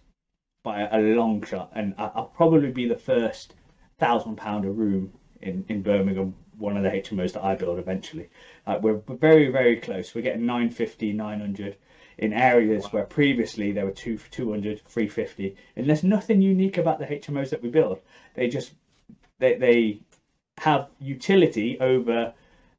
by a, a long shot, and I, will probably be the first thousand pound a room in in Birmingham. One of the HMOs that I build eventually. Uh, we're very very close. We're getting 950, 900 in areas where previously there were two 200, 350, and there's nothing unique about the HMOs that we build. They just they they have utility over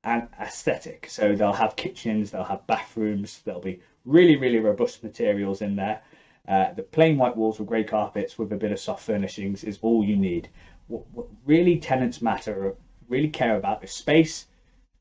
an aesthetic. So they'll have kitchens, they'll have bathrooms, there'll be really, really robust materials in there. Uh, the plain white walls with grey carpets with a bit of soft furnishings is all you need. What, what really tenants matter, really care about is space,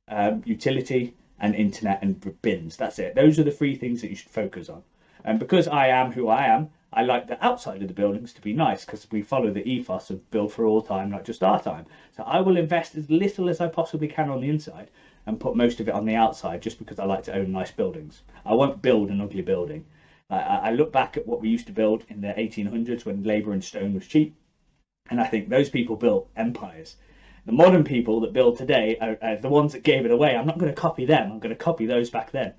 um, utility, and internet and bins. That's it. Those are the three things that you should focus on. And because I am who I am, I like the outside of the buildings to be nice because we follow the ethos of build for all time, not just our time. So I will invest as little as I possibly can on the inside and put most of it on the outside just because I like to own nice buildings. I won't build an ugly building. I, I look back at what we used to build in the 1800s when labour and stone was cheap, and I think those people built empires. The modern people that build today are, are the ones that gave it away. I'm not going to copy them. I'm going to copy those back then,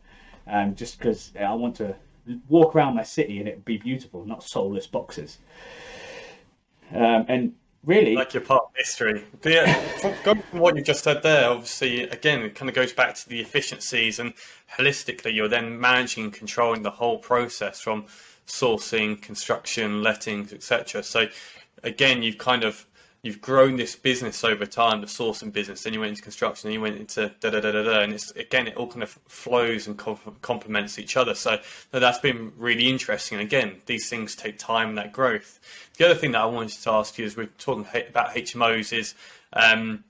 um, just because I want to walk around my city and it be beautiful, not soulless boxes. Um, and really, like you're part of history. But yeah, going from what you just said there, obviously, again, it kind of goes back to the efficiencies and holistically, you're then managing and controlling the whole process from sourcing, construction, lettings, etc. So again, you've kind of you've grown this business over time, the sourcing business. Then you went into construction, then you went into da da da da da, and it's again it all kind of flows and complements each other. So that's been really interesting. And again, these things take time and that growth. The other thing that I wanted to ask you is we're talking about HMOs is. Um,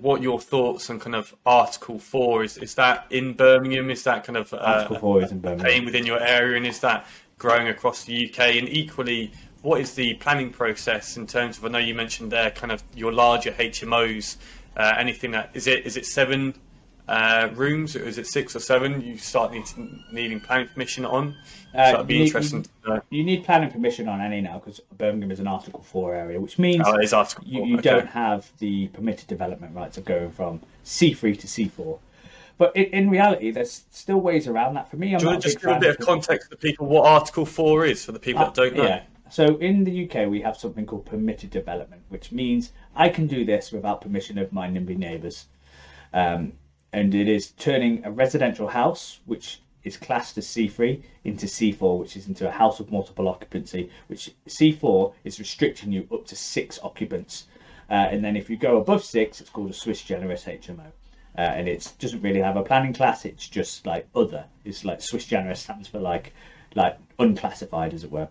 what your thoughts on kind of Article Four is? Is that in Birmingham? Is that kind of uh, Article Four is in Birmingham, within your area, and is that growing across the UK? And equally, what is the planning process in terms of? I know you mentioned there kind of your larger HMOs. Uh, anything that is it? Is it seven uh, rooms, or is it six or seven? You start need, needing planning permission on. So uh, that'd be you interesting. Need, you need planning permission on any now because Birmingham is an Article Four area, which means oh, you, you okay. don't have the permitted development rights of going from C3 to C4. But in, in, reality, there's still ways around that. For me, I'm Do you want to just give a bit of context to people what Article 4 is for the people uh, that don't know? Yeah. So in the UK, we have something called permitted development, which means I can do this without permission of my NIMBY neighbours. Um, and it is turning a residential house, which is classed as C3, into C4, which is into a house of multiple occupancy, which C4 is restricting you up to six occupants. Uh, and then if you go above six, it's called a sui generis HMO. Uh, and it doesn't really have a planning class, it's just like other. It's like sui generis stands for like like unclassified, as it were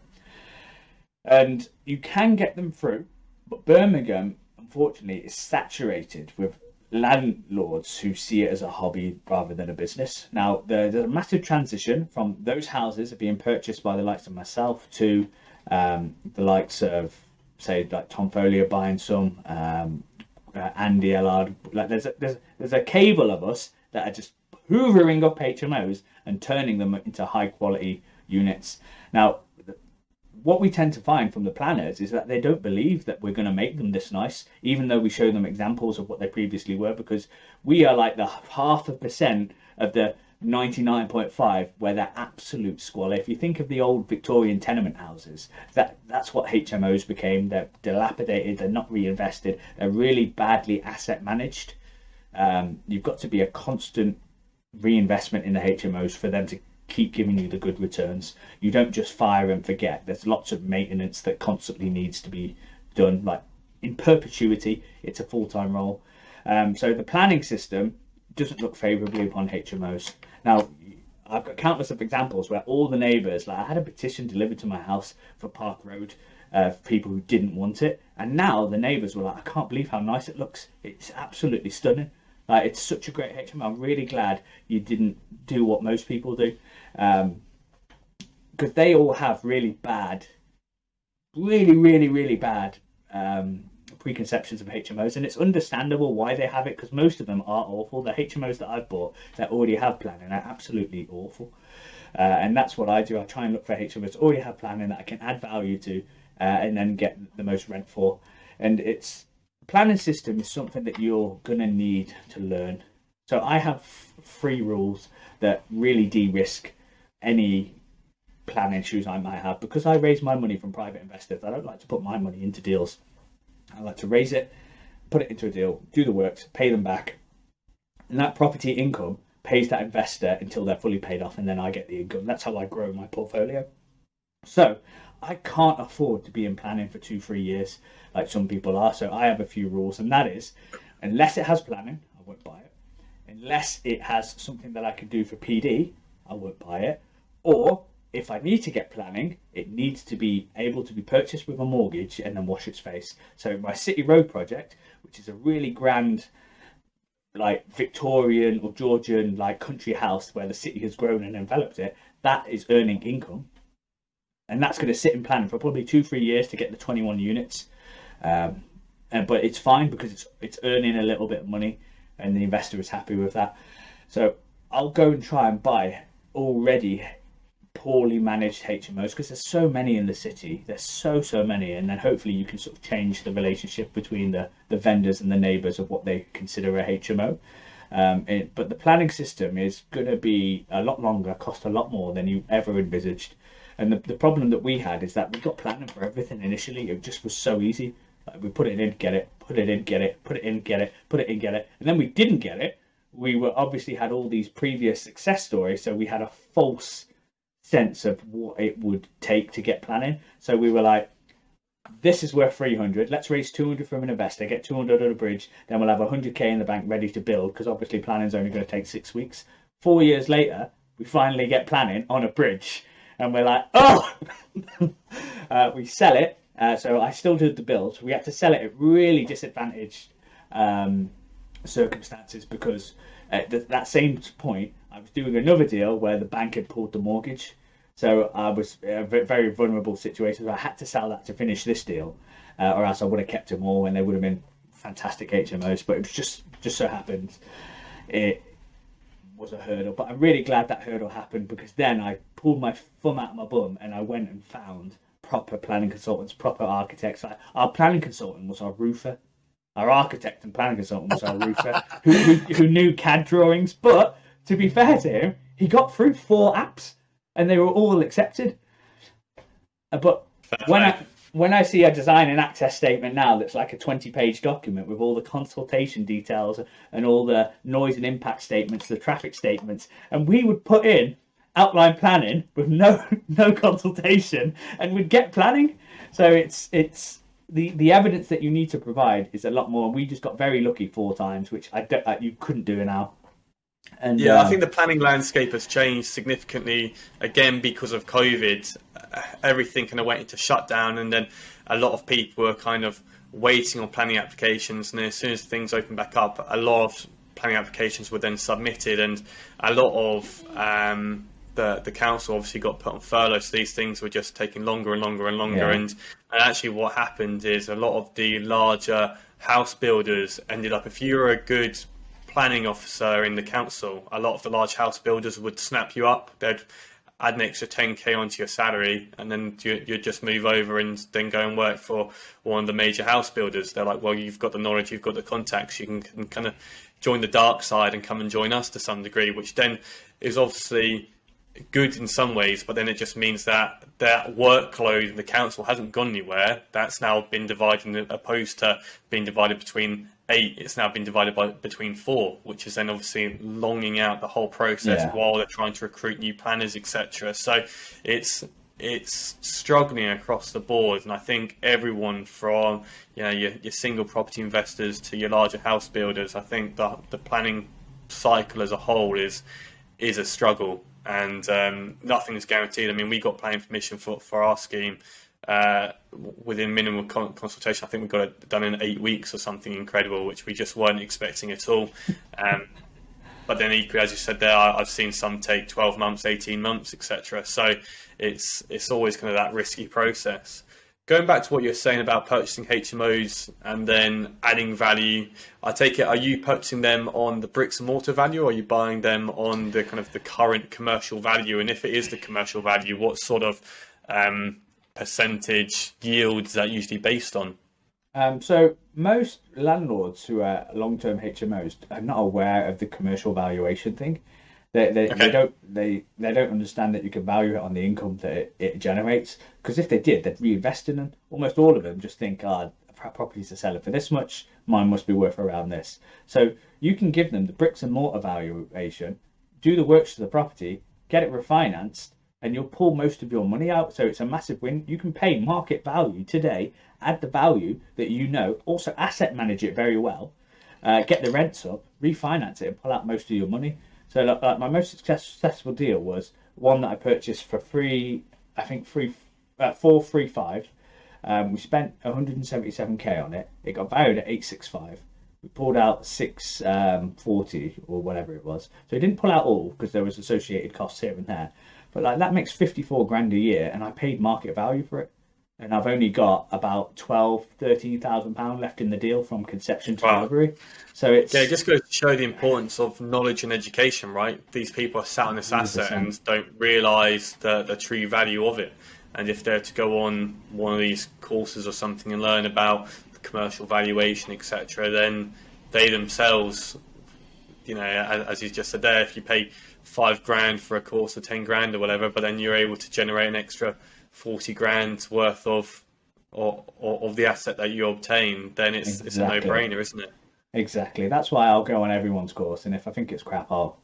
and you can get them through. But Birmingham, unfortunately, is saturated with landlords who see it as a hobby rather than a business. Now, there's a massive transition from those houses being purchased by the likes of myself to um, the likes of, say, like Tom Foley buying some, um, uh, Andy Ellard. Like there's a, there's there's a cable of us that are just hoovering up HMOs and turning them into high quality units. Now, what we tend to find from the planners is that they don't believe that we're going to make them this nice, even though we show them examples of what they previously were, because we are like the half a percent of the 99.5 where they're absolute squalor. If you think of the old Victorian tenement houses, that that's what HMOs became. They're dilapidated, they're not reinvested, they're really badly asset managed. Um, you've got to be a constant reinvestment in the HMOs for them to keep giving you the good returns. You don't just fire and forget. There's lots of maintenance that constantly needs to be done. Like in perpetuity, it's a full time role. Um, so the planning system doesn't look favourably upon HMOs. Now, I've got countless of examples where all the neighbours, like I had a petition delivered to my house for Park Road uh, people who didn't want it, and now the neighbours were like, I can't believe how nice it looks. It's absolutely stunning. Like it's such a great HMO. I'm really glad you didn't do what most people do because um, they all have really bad, really, really, really bad um, preconceptions of HMOs, and it's understandable why they have it because most of them are awful. The HMOs that I've bought that already have planning are absolutely awful, uh, and that's what I do. I try and look for HMOs that already have planning that I can add value to, uh, and then get the most rent for. And it's planning system is something that you're gonna need to learn. So I have three rules that really de-risk any plan issues I might have because I raise my money from private investors. I don't like to put my money into deals. I like to raise it, put it into a deal, do the works, pay them back, and that property income pays that investor until they're fully paid off, and then I get the income. That's how I grow my portfolio. So I can't afford to be in planning for two, three years like some people are. So I have a few rules, and that is, unless it has planning, I won't buy it. Unless it has something that I can do for PD, I won't buy it. Or if I need to get planning, it needs to be able to be purchased with a mortgage and then wash its face. So my City Road project, which is a really grand, like Victorian or Georgian like country house where the city has grown and enveloped it, that is earning income. And that's going to sit in planning for probably two, three years to get the 21 units. Um, and, but it's fine because it's it's earning a little bit of money, and the investor is happy with that. So I'll go and try and buy already poorly managed HMOs because there's so many in the city. There's so so many, and then hopefully you can sort of change the relationship between the the vendors and the neighbours of what they consider a HMO. Um, it, but the planning system is going to be a lot longer, cost a lot more than you ever envisaged. And the, the problem that we had is that we got planning for everything initially. It just was so easy. Like we put it in, get it, put it in, get it, put it in, get it, put it in, get it. And then we didn't get it. We were obviously had all these previous success stories, so we had a false sense of what it would take to get planning. So we were like, this is worth 300 let's raise 200 from an investor get 200 on a bridge then we'll have 100k in the bank ready to build because obviously planning is only going to take six weeks. Four years later we finally get planning on a bridge and we're like oh! Uh, we sell it uh, so i still did the build. We had to sell it at really disadvantaged um, circumstances because at that same point i was doing another deal where the bank had pulled the mortgage so I was a very vulnerable situation. I had to sell that to finish this deal, uh, or else I would have kept them all, and they would have been fantastic HMOs. But it was just just so happened it was a hurdle. But I'm really glad that hurdle happened because then I pulled my thumb out of my bum and I went and found proper planning consultants, proper architects. Our planning consultant was our roofer. Our architect and planning consultant was our roofer, who, who, who knew CAD drawings. But to be fair to him, he got through four apps and they were all accepted. Uh, but when I when I see a design and access statement now that's like a 20 page document with all the consultation details and all the noise and impact statements, the traffic statements, and we would put in outline planning with no no consultation and we'd get planning. So it's it's the the evidence that you need to provide is a lot more. We just got very lucky four times, which I don't, you couldn't do now. And yeah, I uh, think the planning landscape has changed significantly again because of COVID. Everything kind of went into shutdown, and then a lot of people were kind of waiting on planning applications. And then as soon as things opened back up, a lot of planning applications were then submitted, and a lot of um, the the council obviously got put on furlough. So these things were just taking longer and longer and longer. Yeah. And, and actually, what happened is a lot of the larger house builders ended up. If you were a good planning officer in the council, a lot of the large house builders would snap you up. They'd add an extra 10k onto your salary, and then you, would just move over and then go and work for one of the major house builders. They're like, well, you've got the knowledge, you've got the contacts, you can, can kind of join the dark side and come and join us to some degree, which then is obviously good in some ways, but then it just means that that workload in the council hasn't gone anywhere. That's now been divided, opposed to being divided between eight. It's now been divided by between four, which is then obviously longing out the whole process yeah. while they're trying to recruit new planners, etc. So it's it's struggling across the board, and I think everyone from you know your, your single property investors to your larger house builders, I think the the planning cycle as a whole is is a struggle and um, nothing is guaranteed. I mean, we got planning permission for, for our scheme uh, within minimum consultation. I think we got it done in eight weeks or something incredible, which we just weren't expecting at all. Um, but then equally, as you said there, I've seen some take 12 months, 18 months, etc. So it's it's always kind of that risky process going back to what you're saying about purchasing HMOs and then adding value, I take it, are you purchasing them on the bricks and mortar value or are you buying them on the kind of the current commercial value? And if it is the commercial value, what sort of um, percentage yields that usually based on? Um, so most landlords who are long-term HMOs are not aware of the commercial valuation thing. They, they, okay. they, don't they they don't understand that you can value it on the income that it, it generates. Because if they did, they'd reinvest in them. Almost all of them just think, ah, oh, properties are selling for this much, mine must be worth around this. So you can give them the bricks and mortar valuation, do the works to the property, get it refinanced, and you'll pull most of your money out. So it's a massive win. You can pay market value today, add the value that you know, also asset manage it very well, uh, get the rents up, refinance it, and pull out most of your money. So like, like my most successful deal was one that I purchased for free. I think three, uh, four, three, five. Um, we spent 177k on it. It got valued at 865. We pulled out 640 um, or whatever it was. So it didn't pull out all because there was associated costs here and there. But like that makes 54 grand a year, and I paid market value for it. and I've only got about 12, 13,000 pound left in the deal from conception to Wow. delivery. So it's Yeah, it just goes to show the importance of knowledge and education, right? These people are sat on this asset 100%. and don't realise the, the true value of it. And if they're to go on one of these courses or something and learn about the commercial valuation, etc., then they themselves, you know, as, as you just said there, if you pay five grand for a course or ten grand or whatever, but then you're able to generate an extra forty grand worth of or, or of the asset that you obtain, then it's it's a no-brainer, isn't it? Exactly. That's why I'll go on everyone's course, and if I think it's crap, I'll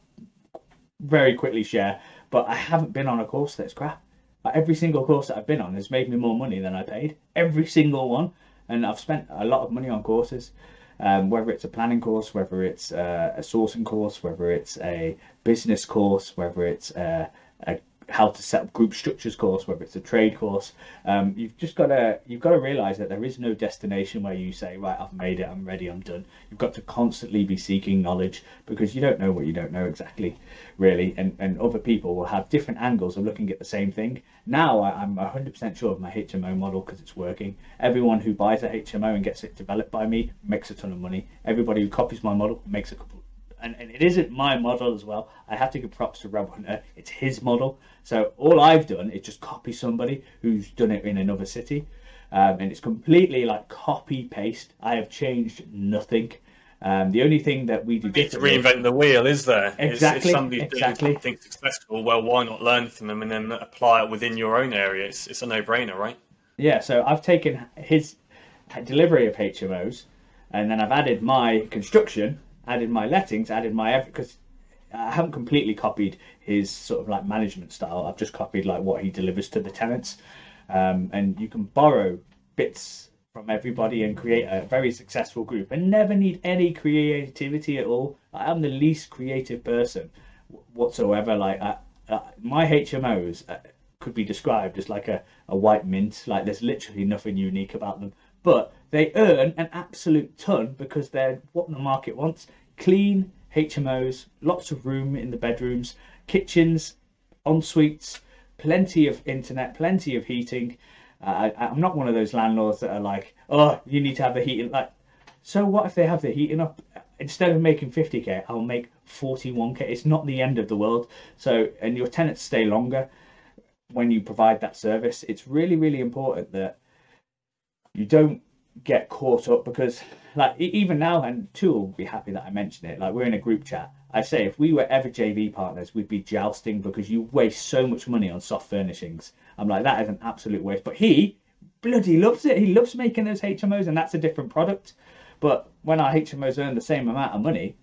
very quickly share. But I haven't been on a course that's crap. Like, every single course that I've been on has made me more money than I paid. Every single one, and I've spent a lot of money on courses. Um, whether it's a planning course, whether it's uh, a sourcing course, whether it's a business course, whether it's uh, a how to set up group structures course, whether it's a trade course, um, you've just got to you've got to realize that there is no destination where you say right I've made it I'm ready I'm done. You've got to constantly be seeking knowledge because you don't know what you don't know exactly, really, and and other people will have different angles of looking at the same thing. Now I, I'm 100% sure of my HMO model because it's working. Everyone who buys a HMO and gets it developed by me makes a ton of money. Everybody who copies my model makes a couple and, and it isn't my model as well. I have to give props to Rob Hunter. It's his model. So all I've done is just copy somebody who's done it in another city, um, and it's completely like copy paste. I have changed nothing. Um, the only thing that we do need to reinvent the wheel, is there? Exactly, If somebody's exactly. doing something successful, well, why not learn from them and then apply it within your own area? It's, it's a no-brainer, right? Yeah, so I've taken his delivery of HMOs, and then I've added my construction, added my lettings, added my because I haven't completely copied his sort of like management style. I've just copied like what he delivers to the tenants, um, and you can borrow bits from everybody and create a very successful group, and never need any creativity at all. I'm the least creative person whatsoever. Like I, uh, my HMOs uh, could be described as like a, a white mint. Like there's literally nothing unique about them, but they earn an absolute ton because they're what the market wants: clean HMOs, lots of room in the bedrooms, kitchens, en suites, plenty of internet, plenty of heating. Uh, I, I'm not one of those landlords that are like, oh, you need to have the heating. Like, so what if they have the heating up? Instead of making 50k, I'll make 41k. It's not the end of the world. So, and your tenants stay longer when you provide that service. It's really, really important that you don't get caught up because, like, even now, Andrew will be happy that I mentioned it. Like, we're in a group chat. I say if we were ever JV partners, we'd be jousting because you waste so much money on soft furnishings. I'm like, that is an absolute waste. But he bloody loves it. He loves making those HMOs, and that's a different product. But when our HMOs earn the same amount of money,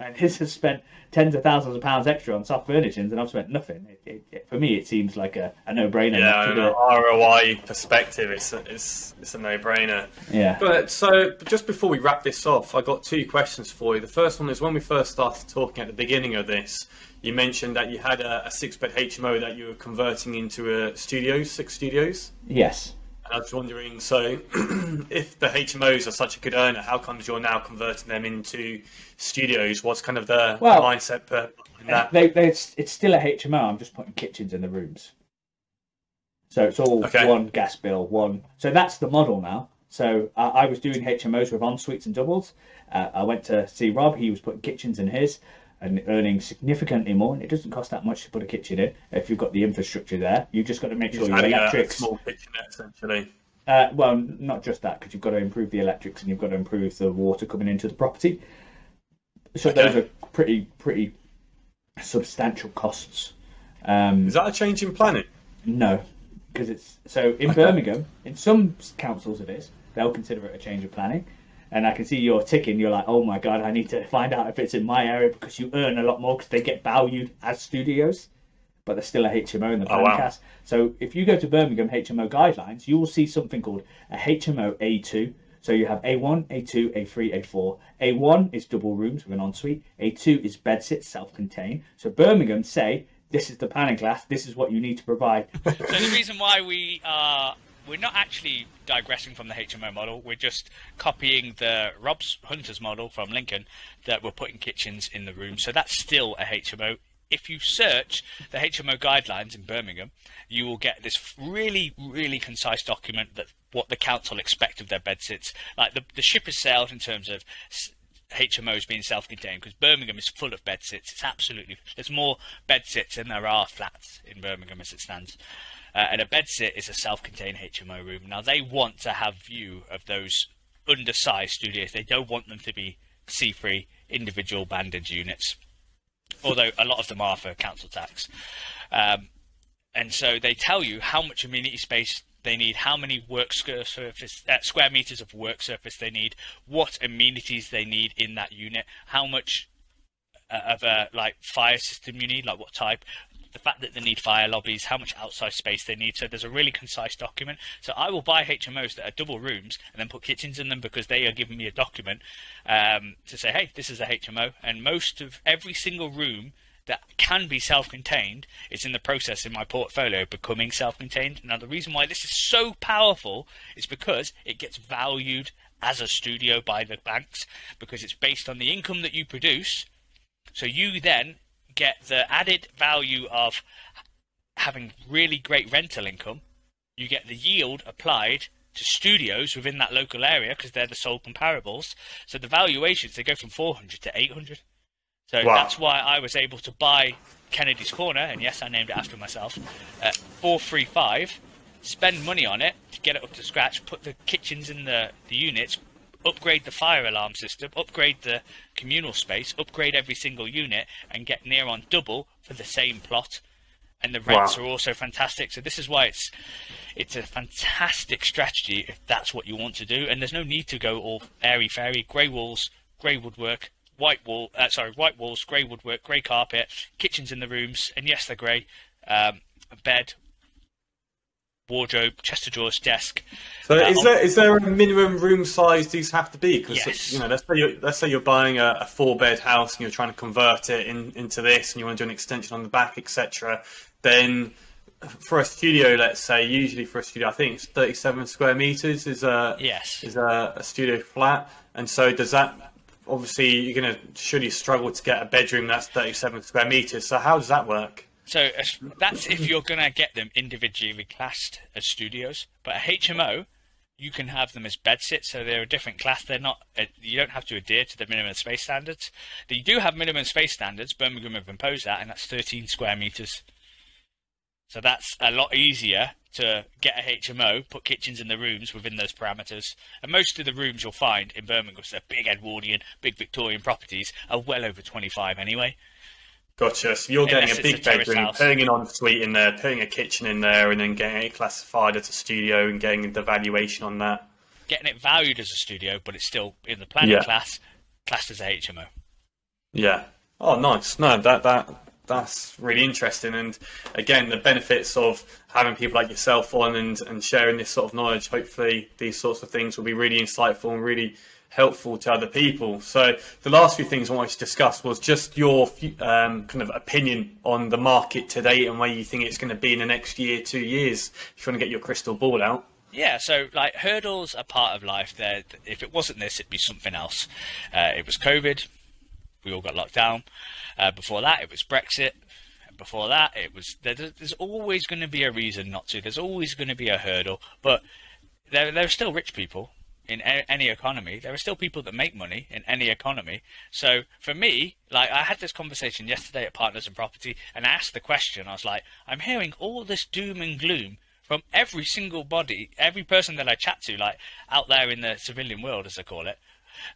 and his has spent tens of thousands of pounds extra on soft furnishings, and I've spent nothing. It, it, it, for me, it seems like a, a no-brainer. Yeah, to on do an it. ROI perspective, it's a, it's, it's a no-brainer. Yeah. But so, just before we wrap this off, I got two questions for you. The first one is when we first started talking at the beginning of this, you mentioned that you had a, a six-bed HMO that you were converting into a studios, six studios. Yes. I was wondering, so if the HMOs are such a good earner, how comes you're now converting them into studios? What's kind of the Well, mindset behind that? They, they, it's, it's still a HMO. I'm just putting kitchens in the rooms. So it's all Okay. one gas bill, one. So that's the model now. So uh, I was doing HMOs with en suites and doubles. Uh, I went to see Rob. He was putting kitchens in his and earning significantly more. And it doesn't cost that much to put a kitchen in if you've got the infrastructure there. You've just got to make sure your adding a, electrics. small kitchenette, essentially. Uh, well, not just that, because you've got to improve the electrics and you've got to improve the water coming into the property. So Okay. those are pretty pretty substantial costs. Um, Is that a change in planning? no, because it's so in Birmingham. In some councils, it is. They'll consider it a change of planning. And I can see you're ticking. You're like, oh my god, I need to find out if it's in my area because you earn a lot more because they get valued as studios, but they're still a HMO in the Oh, planning wow. So if you go to Birmingham HMO guidelines, you will see something called a HMO A2. So you have A1, A2, A3, A4. A1 is double rooms with an ensuite. A2 is bedsit, self-contained. So Birmingham say this is the planning class. This is what you need to provide. So the reason why we are we're not actually digressing from the HMO model. We're just copying the Rob's Hunters model from Lincoln that we're putting kitchens in the room. So that's still a HMO if you search the HMO guidelines in Birmingham, you will get this really, really concise document that what the council expect of their bedsits. Like the, the ship has sailed in terms of HMOs being self-contained because Birmingham is full of bedsits. It's absolutely there's more bedsits than there are flats in Birmingham as it stands. Uh, and a bedsit is a self-contained HMO room. Now they want to have view of those undersized studios. They don't want them to be C3 individual bandage units, although a lot of them are for council tax. Um, and so they tell you how much amenity space they need, how many work surface uh, square meters of work surface they need, what amenities they need in that unit, how much uh, of a like fire system you need, like what type, the fact that they need fire lobbies, how much outside space they need. So there's a really concise document. So I will buy HMOs that are double rooms and then put kitchens in them because they are giving me a document um, to say, hey, this is a HMO. And most of every single room that can be self-contained is in the process in my portfolio becoming self-contained. Now the reason why this is so powerful is because it gets valued as a studio by the banks because it's based on the income that you produce. So you then get the added value of having really great rental income. You get the yield applied to studios within that local area because they're the sole comparables. So the valuations they go from 400 to 800. So wow. that's why I was able to buy Kennedy's Corner, and yes, I named it after myself, at 435. Spend money on it to get it up to scratch. Put the kitchens in the the units, upgrade the fire alarm system, upgrade the communal space, upgrade every single unit, and get near on double for the same plot. And the rents wow. are also fantastic. So this is why it's it's a fantastic strategy if that's what you want to do. And there's no need to go all airy fairy, grey walls, grey woodwork, white wall. Uh, sorry, white walls, grey woodwork, grey carpet, kitchens in the rooms, and yes, they're grey. Um, bed, wardrobe, chest of drawers, desk. So uh, is there is there a minimum room size these have to be? Because yes. you know, let's say you're, let's say you're buying a, a four bed house and you're trying to convert it in, into this, and you want to do an extension on the back, etc. Then for a studio, let's say, usually for a studio, I think it's 37 square meters is a yes is a, a studio flat, and so does that. Obviously, you're going to surely struggle to get a bedroom that's 37 square meters. So how does that work? So that's if you're going to get them individually classed as studios. But a HMO, you can have them as bedsits, so they're a different class. They're not. Uh, you don't have to adhere to the minimum space standards. You do have minimum space standards. Birmingham have imposed that, and that's 13 square meters. So that's a lot easier to get a HMO, put kitchens in the rooms within those parameters. And most of the rooms you'll find in Birmingham, so big Edwardian, big Victorian properties, are well over 25 anyway. Gotcha. So you're getting a big a bedroom, house. putting an ensuite in there, putting a kitchen in there, and then getting it classified as a studio and getting the valuation on that. Getting it valued as a studio, but it's still in the planning yeah. class, classed as a HMO. Yeah. Oh, nice. No, that that that's really interesting. And again, the benefits of having people like yourself on and and sharing this sort of knowledge. Hopefully, these sorts of things will be really insightful and really helpful to other people. So the last few things I wanted to discuss was just your um, kind of opinion on the market today and where you think it's going to be in the next year, two years. If you want to get your crystal ball out. Yeah, so like hurdles are part of life. There, if it wasn't this, it'd be something else. Uh, it was COVID. We all got locked down. Uh, before that, it was Brexit. Before that, it was. There's always going to be a reason not to. There's always going to be a hurdle, but there, there are still rich people in any economy. There are still people that make money in any economy. So for me, like I had this conversation yesterday at Partners in Property, and I asked the question. I was like, I'm hearing all this doom and gloom from every single body, every person that I chat to, like out there in the civilian world, as I call it.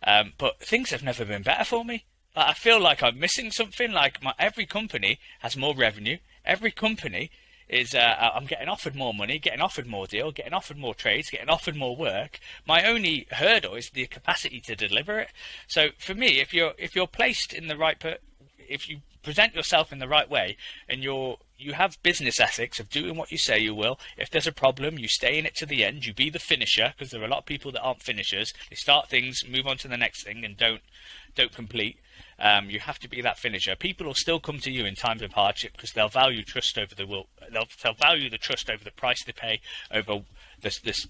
Um, but things have never been better for me. Like, I feel like I'm missing something. Like my every company has more revenue. Every company is uh, uh, I'm getting offered more money, getting offered more deal, getting offered more trades, getting offered more work. My only hurdle is the capacity to deliver it. So for me, if you're if you're placed in the right if you present yourself in the right way and you're you have business ethics of doing what you say you will. If there's a problem, you stay in it to the end. You be the finisher because there are a lot of people that aren't finishers. They start things, move on to the next thing, and don't don't complete. Um, you have to be that finisher. People will still come to you in times of hardship because they'll value trust over the will. They'll, they'll value the trust over the price they pay over this this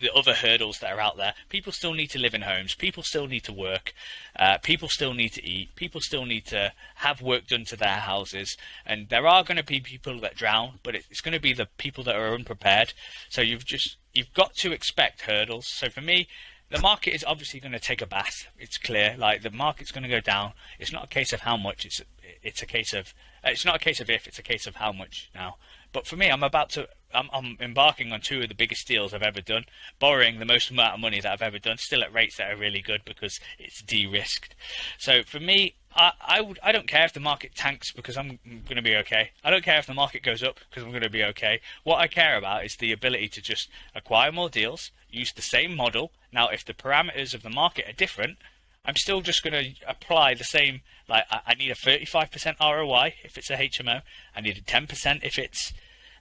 the other hurdles that are out there. People still need to live in homes. People still need to work. Uh, people still need to eat. People still need to have work done to their houses. And there are going to be people that drown, but it's going to be the people that are unprepared. So you've just you've got to expect hurdles. So for me, the market is obviously going to take a bath. It's clear. Like the market's going to go down. It's not a case of how much. It's it's a case of it's not a case of if. It's a case of how much now. But for me, I'm about to I'm, I'm, embarking on two of the biggest deals I've ever done, borrowing the most amount of money that I've ever done, still at rates that are really good because it's de-risked. So for me, I, I would I don't care if the market tanks because I'm going to be okay. I don't care if the market goes up because I'm going to be okay. What I care about is the ability to just acquire more deals, use the same model. Now, if the parameters of the market are different, I'm still just going to apply the same. Like I, need a 35% ROI if it's a HMO. I need a 10% if it's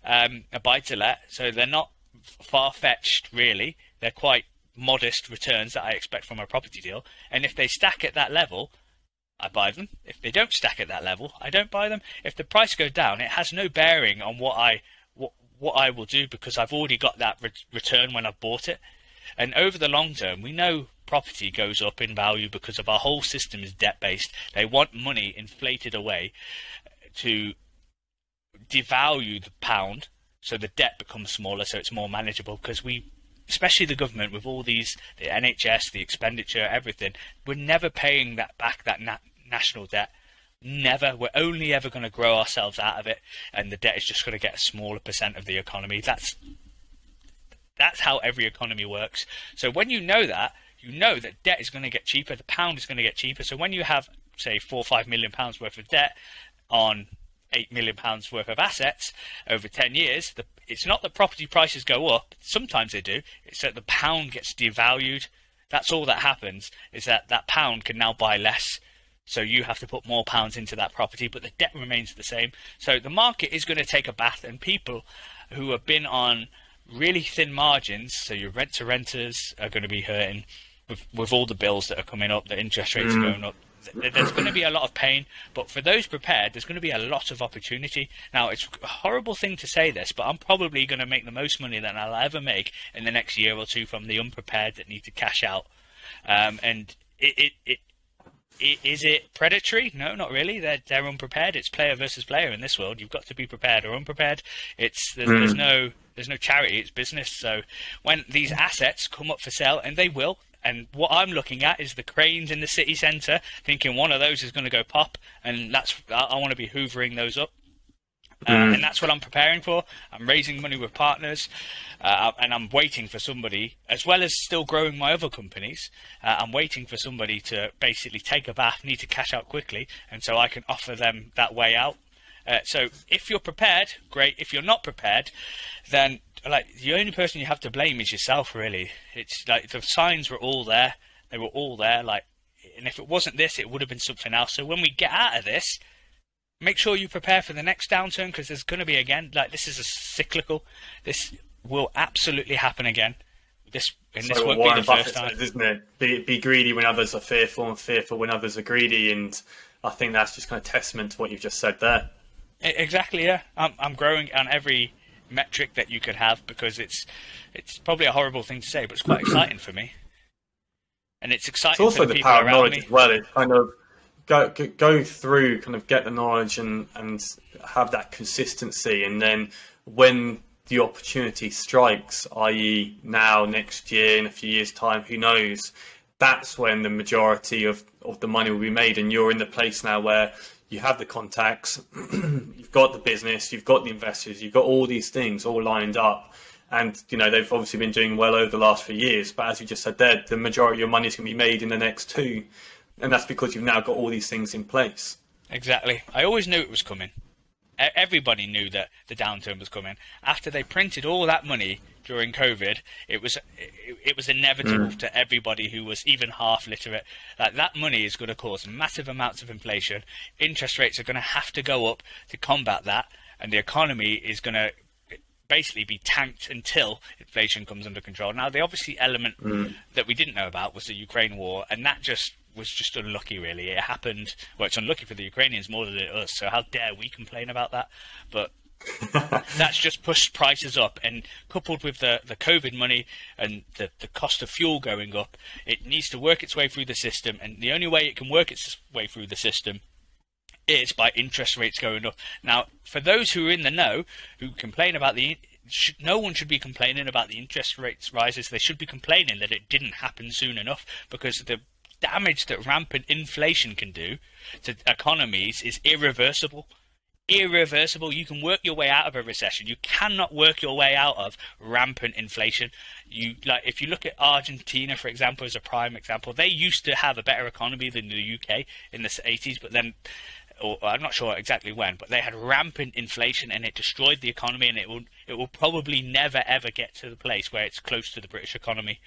um, a buy to let. So they're not far fetched, really. They're quite modest returns that I expect from a property deal. And if they stack at that level, I buy them. If they don't stack at that level, I don't buy them. If the price goes down, it has no bearing on what I what I will do because I've already got that re- return when I've bought it. And over the long term, we know property goes up in value because of our whole system is debt based. They want money inflated away to devalue the pound so the debt becomes smaller so it's more manageable because we especially the government with all these the NHS the expenditure everything we're never paying that back that na- national debt never we're only ever going to grow ourselves out of it and the debt is just going to get a smaller percent of the economy that's that's how every economy works so when you know that you know that debt is going to get cheaper the pound is going to get cheaper so when you have say 4 or 5 million pounds worth of debt on eight million pounds worth of assets over ten years, the, it's not that property prices go up. Sometimes they do. It's that the pound gets devalued. That's all that happens. Is that that pound can now buy less. So you have to put more pounds into that property, but the debt remains the same. So the market is going to take a bath, and people who have been on really thin margins, so your rent to renters are going to be hurting with, with all the bills that are coming up, the interest rates mm. are going up, there's going to be a lot of pain, but for those prepared, there's going to be a lot of opportunity. Now, it's a horrible thing to say this, but I'm probably going to make the most money that I'll ever make in the next year or two from the unprepared that need to cash out. Um, and it, it, it is it predatory? No, not really. They're they're unprepared. It's player versus player in this world. You've got to be prepared or unprepared. It's there's, mm. there's no there's no charity. It's business. So when these assets come up for sale, and they will, and what I'm looking at is the cranes in the city centre, thinking one of those is going to go pop, and that's I, I want to be hoovering those up. Uh, mm. and that's what I'm preparing for. I'm raising money with partners, uh, and I'm waiting for somebody, as well as still growing my other companies. Uh, I'm waiting for somebody to basically take a bath, need to cash out quickly, and so I can offer them that way out. Uh, so if you're prepared, great. If you're not prepared, then like the only person you have to blame is yourself. Really, it's like the signs were all there. They were all there. Like, and if it wasn't this, it would have been something else. So when we get out of this, make sure you prepare for the next downturn because there's going to be again. Like this is a cyclical. This will absolutely happen again. This and this so won't Warren be the Buffett first time, says, isn't it? Be, be greedy when others are fearful, and fearful when others are greedy. And I think that's just kind of testament to what you've just said there. Exactly. Yeah, I'm I'm growing on every metric that you could have because it's it's probably a horrible thing to say, but it's quite exciting for me. And it's exciting. It's also the, the power of knowledge me. as well. It kind of go go through, kind of get the knowledge and and have that consistency, and then when the opportunity strikes, i.e., now, next year, in a few years' time, who knows? That's when the majority of, of the money will be made, and you're in the place now where you have the contacts, you've got the business, you've got the investors, you've got all these things all lined up. And you know they've obviously been doing well over the last few years, but as you just said there, the majority of your money is going to be made in the next two, and that's because you've now got all these things in place. Exactly. I always knew it was coming. Everybody knew that the downturn was coming. After they printed all that money during COVID, it was it, it was inevitable mm. to everybody who was even half literate that that money is going to cause massive amounts of inflation. Interest rates are going to have to go up to combat that, and the economy is going to basically be tanked until inflation comes under control. Now, the obviously element mm. that we didn't know about was the Ukraine war, and that just was just unlucky, really. It happened. Well, it's unlucky for the Ukrainians more than it us. So how dare we complain about that? But That's just pushed prices up, and coupled with the, the COVID money and the, the cost of fuel going up, it needs to work its way through the system. And the only way it can work its way through the system is by interest rates going up. Now, for those who are in the know, who complain about the should, no one should be complaining about the interest rates rises. They should be complaining that it didn't happen soon enough because the damage that rampant inflation can do to economies is irreversible. Irreversible. You can work your way out of a recession. You cannot work your way out of rampant inflation. You like if you look at Argentina, for example, as a prime example, they used to have a better economy than the UK in the 80s, but then or I'm not sure exactly when, but they had rampant inflation and it destroyed the economy, and it will it will probably never ever get to the place where it's close to the British economy.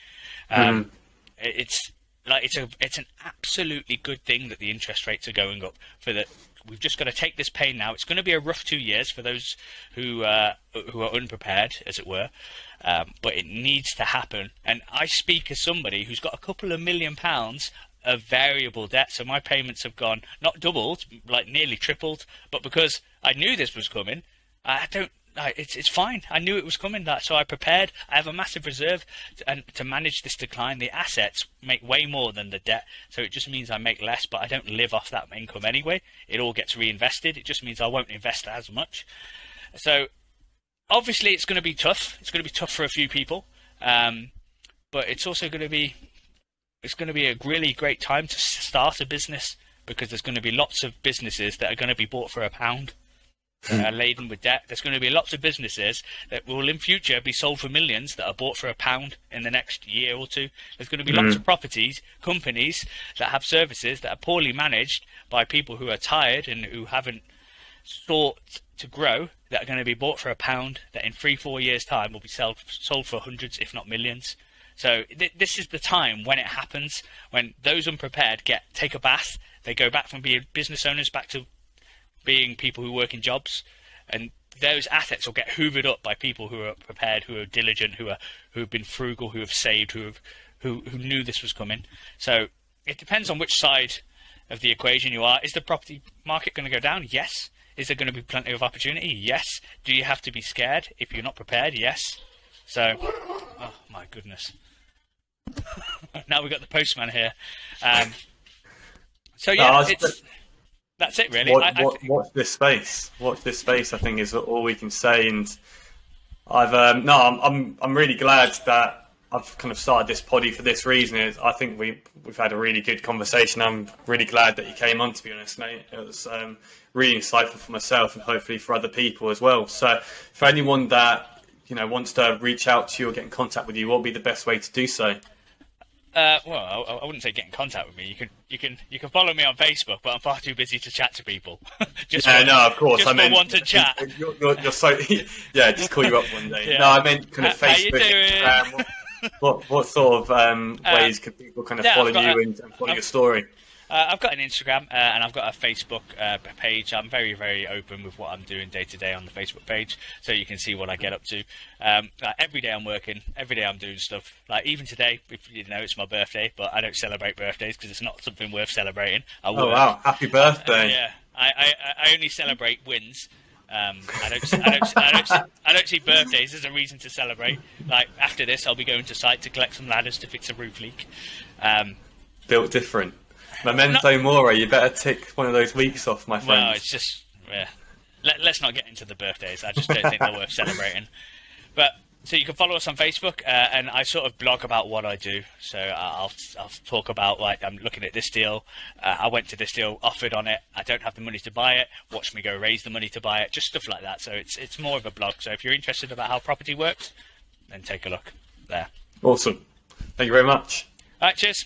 Um, mm. It's like it's a it's an absolutely good thing that the interest rates are going up for the we've just got to take this pain now. It's going to be a rough two years for those who uh, who are unprepared, as it were, um, but it needs to happen. And I speak as somebody who's got a couple of million pounds of variable debt. So my payments have gone not doubled, like nearly tripled. But because I knew this was coming, I don't. It's it's fine. I knew it was coming. That so I prepared. I have a massive reserve, to, and to manage this decline, the assets make way more than the debt. So it just means I make less, but I don't live off that income anyway. It all gets reinvested. It just means I won't invest as much. So obviously, it's going to be tough. It's going to be tough for a few people, um, but it's also going to be it's going to be a really great time to start a business because there's going to be lots of businesses that are going to be bought for a pound that are laden with debt. There's going to be lots of businesses that will in future be sold for millions that are bought for a pound in the next year or two. There's going to be mm-hmm. lots of properties, companies that have services that are poorly managed by people who are tired and who haven't sought to grow that are going to be bought for a pound that in three, four years' time will be sold, sold for hundreds, if not millions. So th- this is the time when it happens, when those unprepared get take a bath, they go back from being business owners back to being people who work in jobs, and those assets will get hoovered up by people who are prepared, who are diligent, who are who have been frugal, who have saved, who have who who knew this was coming. So it depends on which side of the equation you are. Is the property market going to go down? Yes. Is there going to be plenty of opportunity? Yes. Do you have to be scared if you're not prepared? Yes. So, oh my goodness. now we've got the postman here. Um, so yeah, no, it's, that's it really. Watch, I, I watch, this space. Watch this space. I think is all we can say. And I've um, no, I'm, I'm I'm really glad that I've kind of started this poddy for this reason. I think we we've had a really good conversation. I'm really glad that you came on. To be honest, mate, it was um, really insightful for myself and hopefully for other people as well. So for anyone that you know wants to reach out to you or get in contact with you, what would be the best way to do so? Uh, well, I, I, wouldn't say get in contact with me. You can, you can, you can follow me on Facebook, but I'm far too busy to chat to people. just yeah, for, no, of course. Just I mean, want to chat. You're, you're, you're, so yeah. Just call you up one day. Yeah. No, I meant kind of Facebook. Instagram. what, what sort of um, uh, ways uh, can people kind of yeah, follow you a, and, and follow I've, your story? Uh, I've got an Instagram uh, and I've got a Facebook uh, page. I'm very, very open with what I'm doing day to day on the Facebook page, so you can see what I get up to. Um, like every day I'm working, every day I'm doing stuff. Like even today, if you know it's my birthday, but I don't celebrate birthdays because it's not something worth celebrating. I oh wow! Happy birthday! yeah, I, I, I only celebrate wins. Um, I don't, I don't, I don't, see, I don't see birthdays as a reason to celebrate. Like after this, I'll be going to site to collect some ladders to fix a roof leak. Um, Built different. Memento mori. You better tick one of those weeks off, my friend. Well, it's just yeah. Let, us not get into the birthdays. I just don't think they're worth celebrating. But so you can follow us on Facebook, uh, and I sort of blog about what I do. So I'll I'll talk about like I'm looking at this deal. Uh, I went to this deal, offered on it. I don't have the money to buy it. Watch me go raise the money to buy it. Just stuff like that. So it's it's more of a blog. So if you're interested about how property works, then take a look there. Awesome. Thank you very much. All right. Cheers.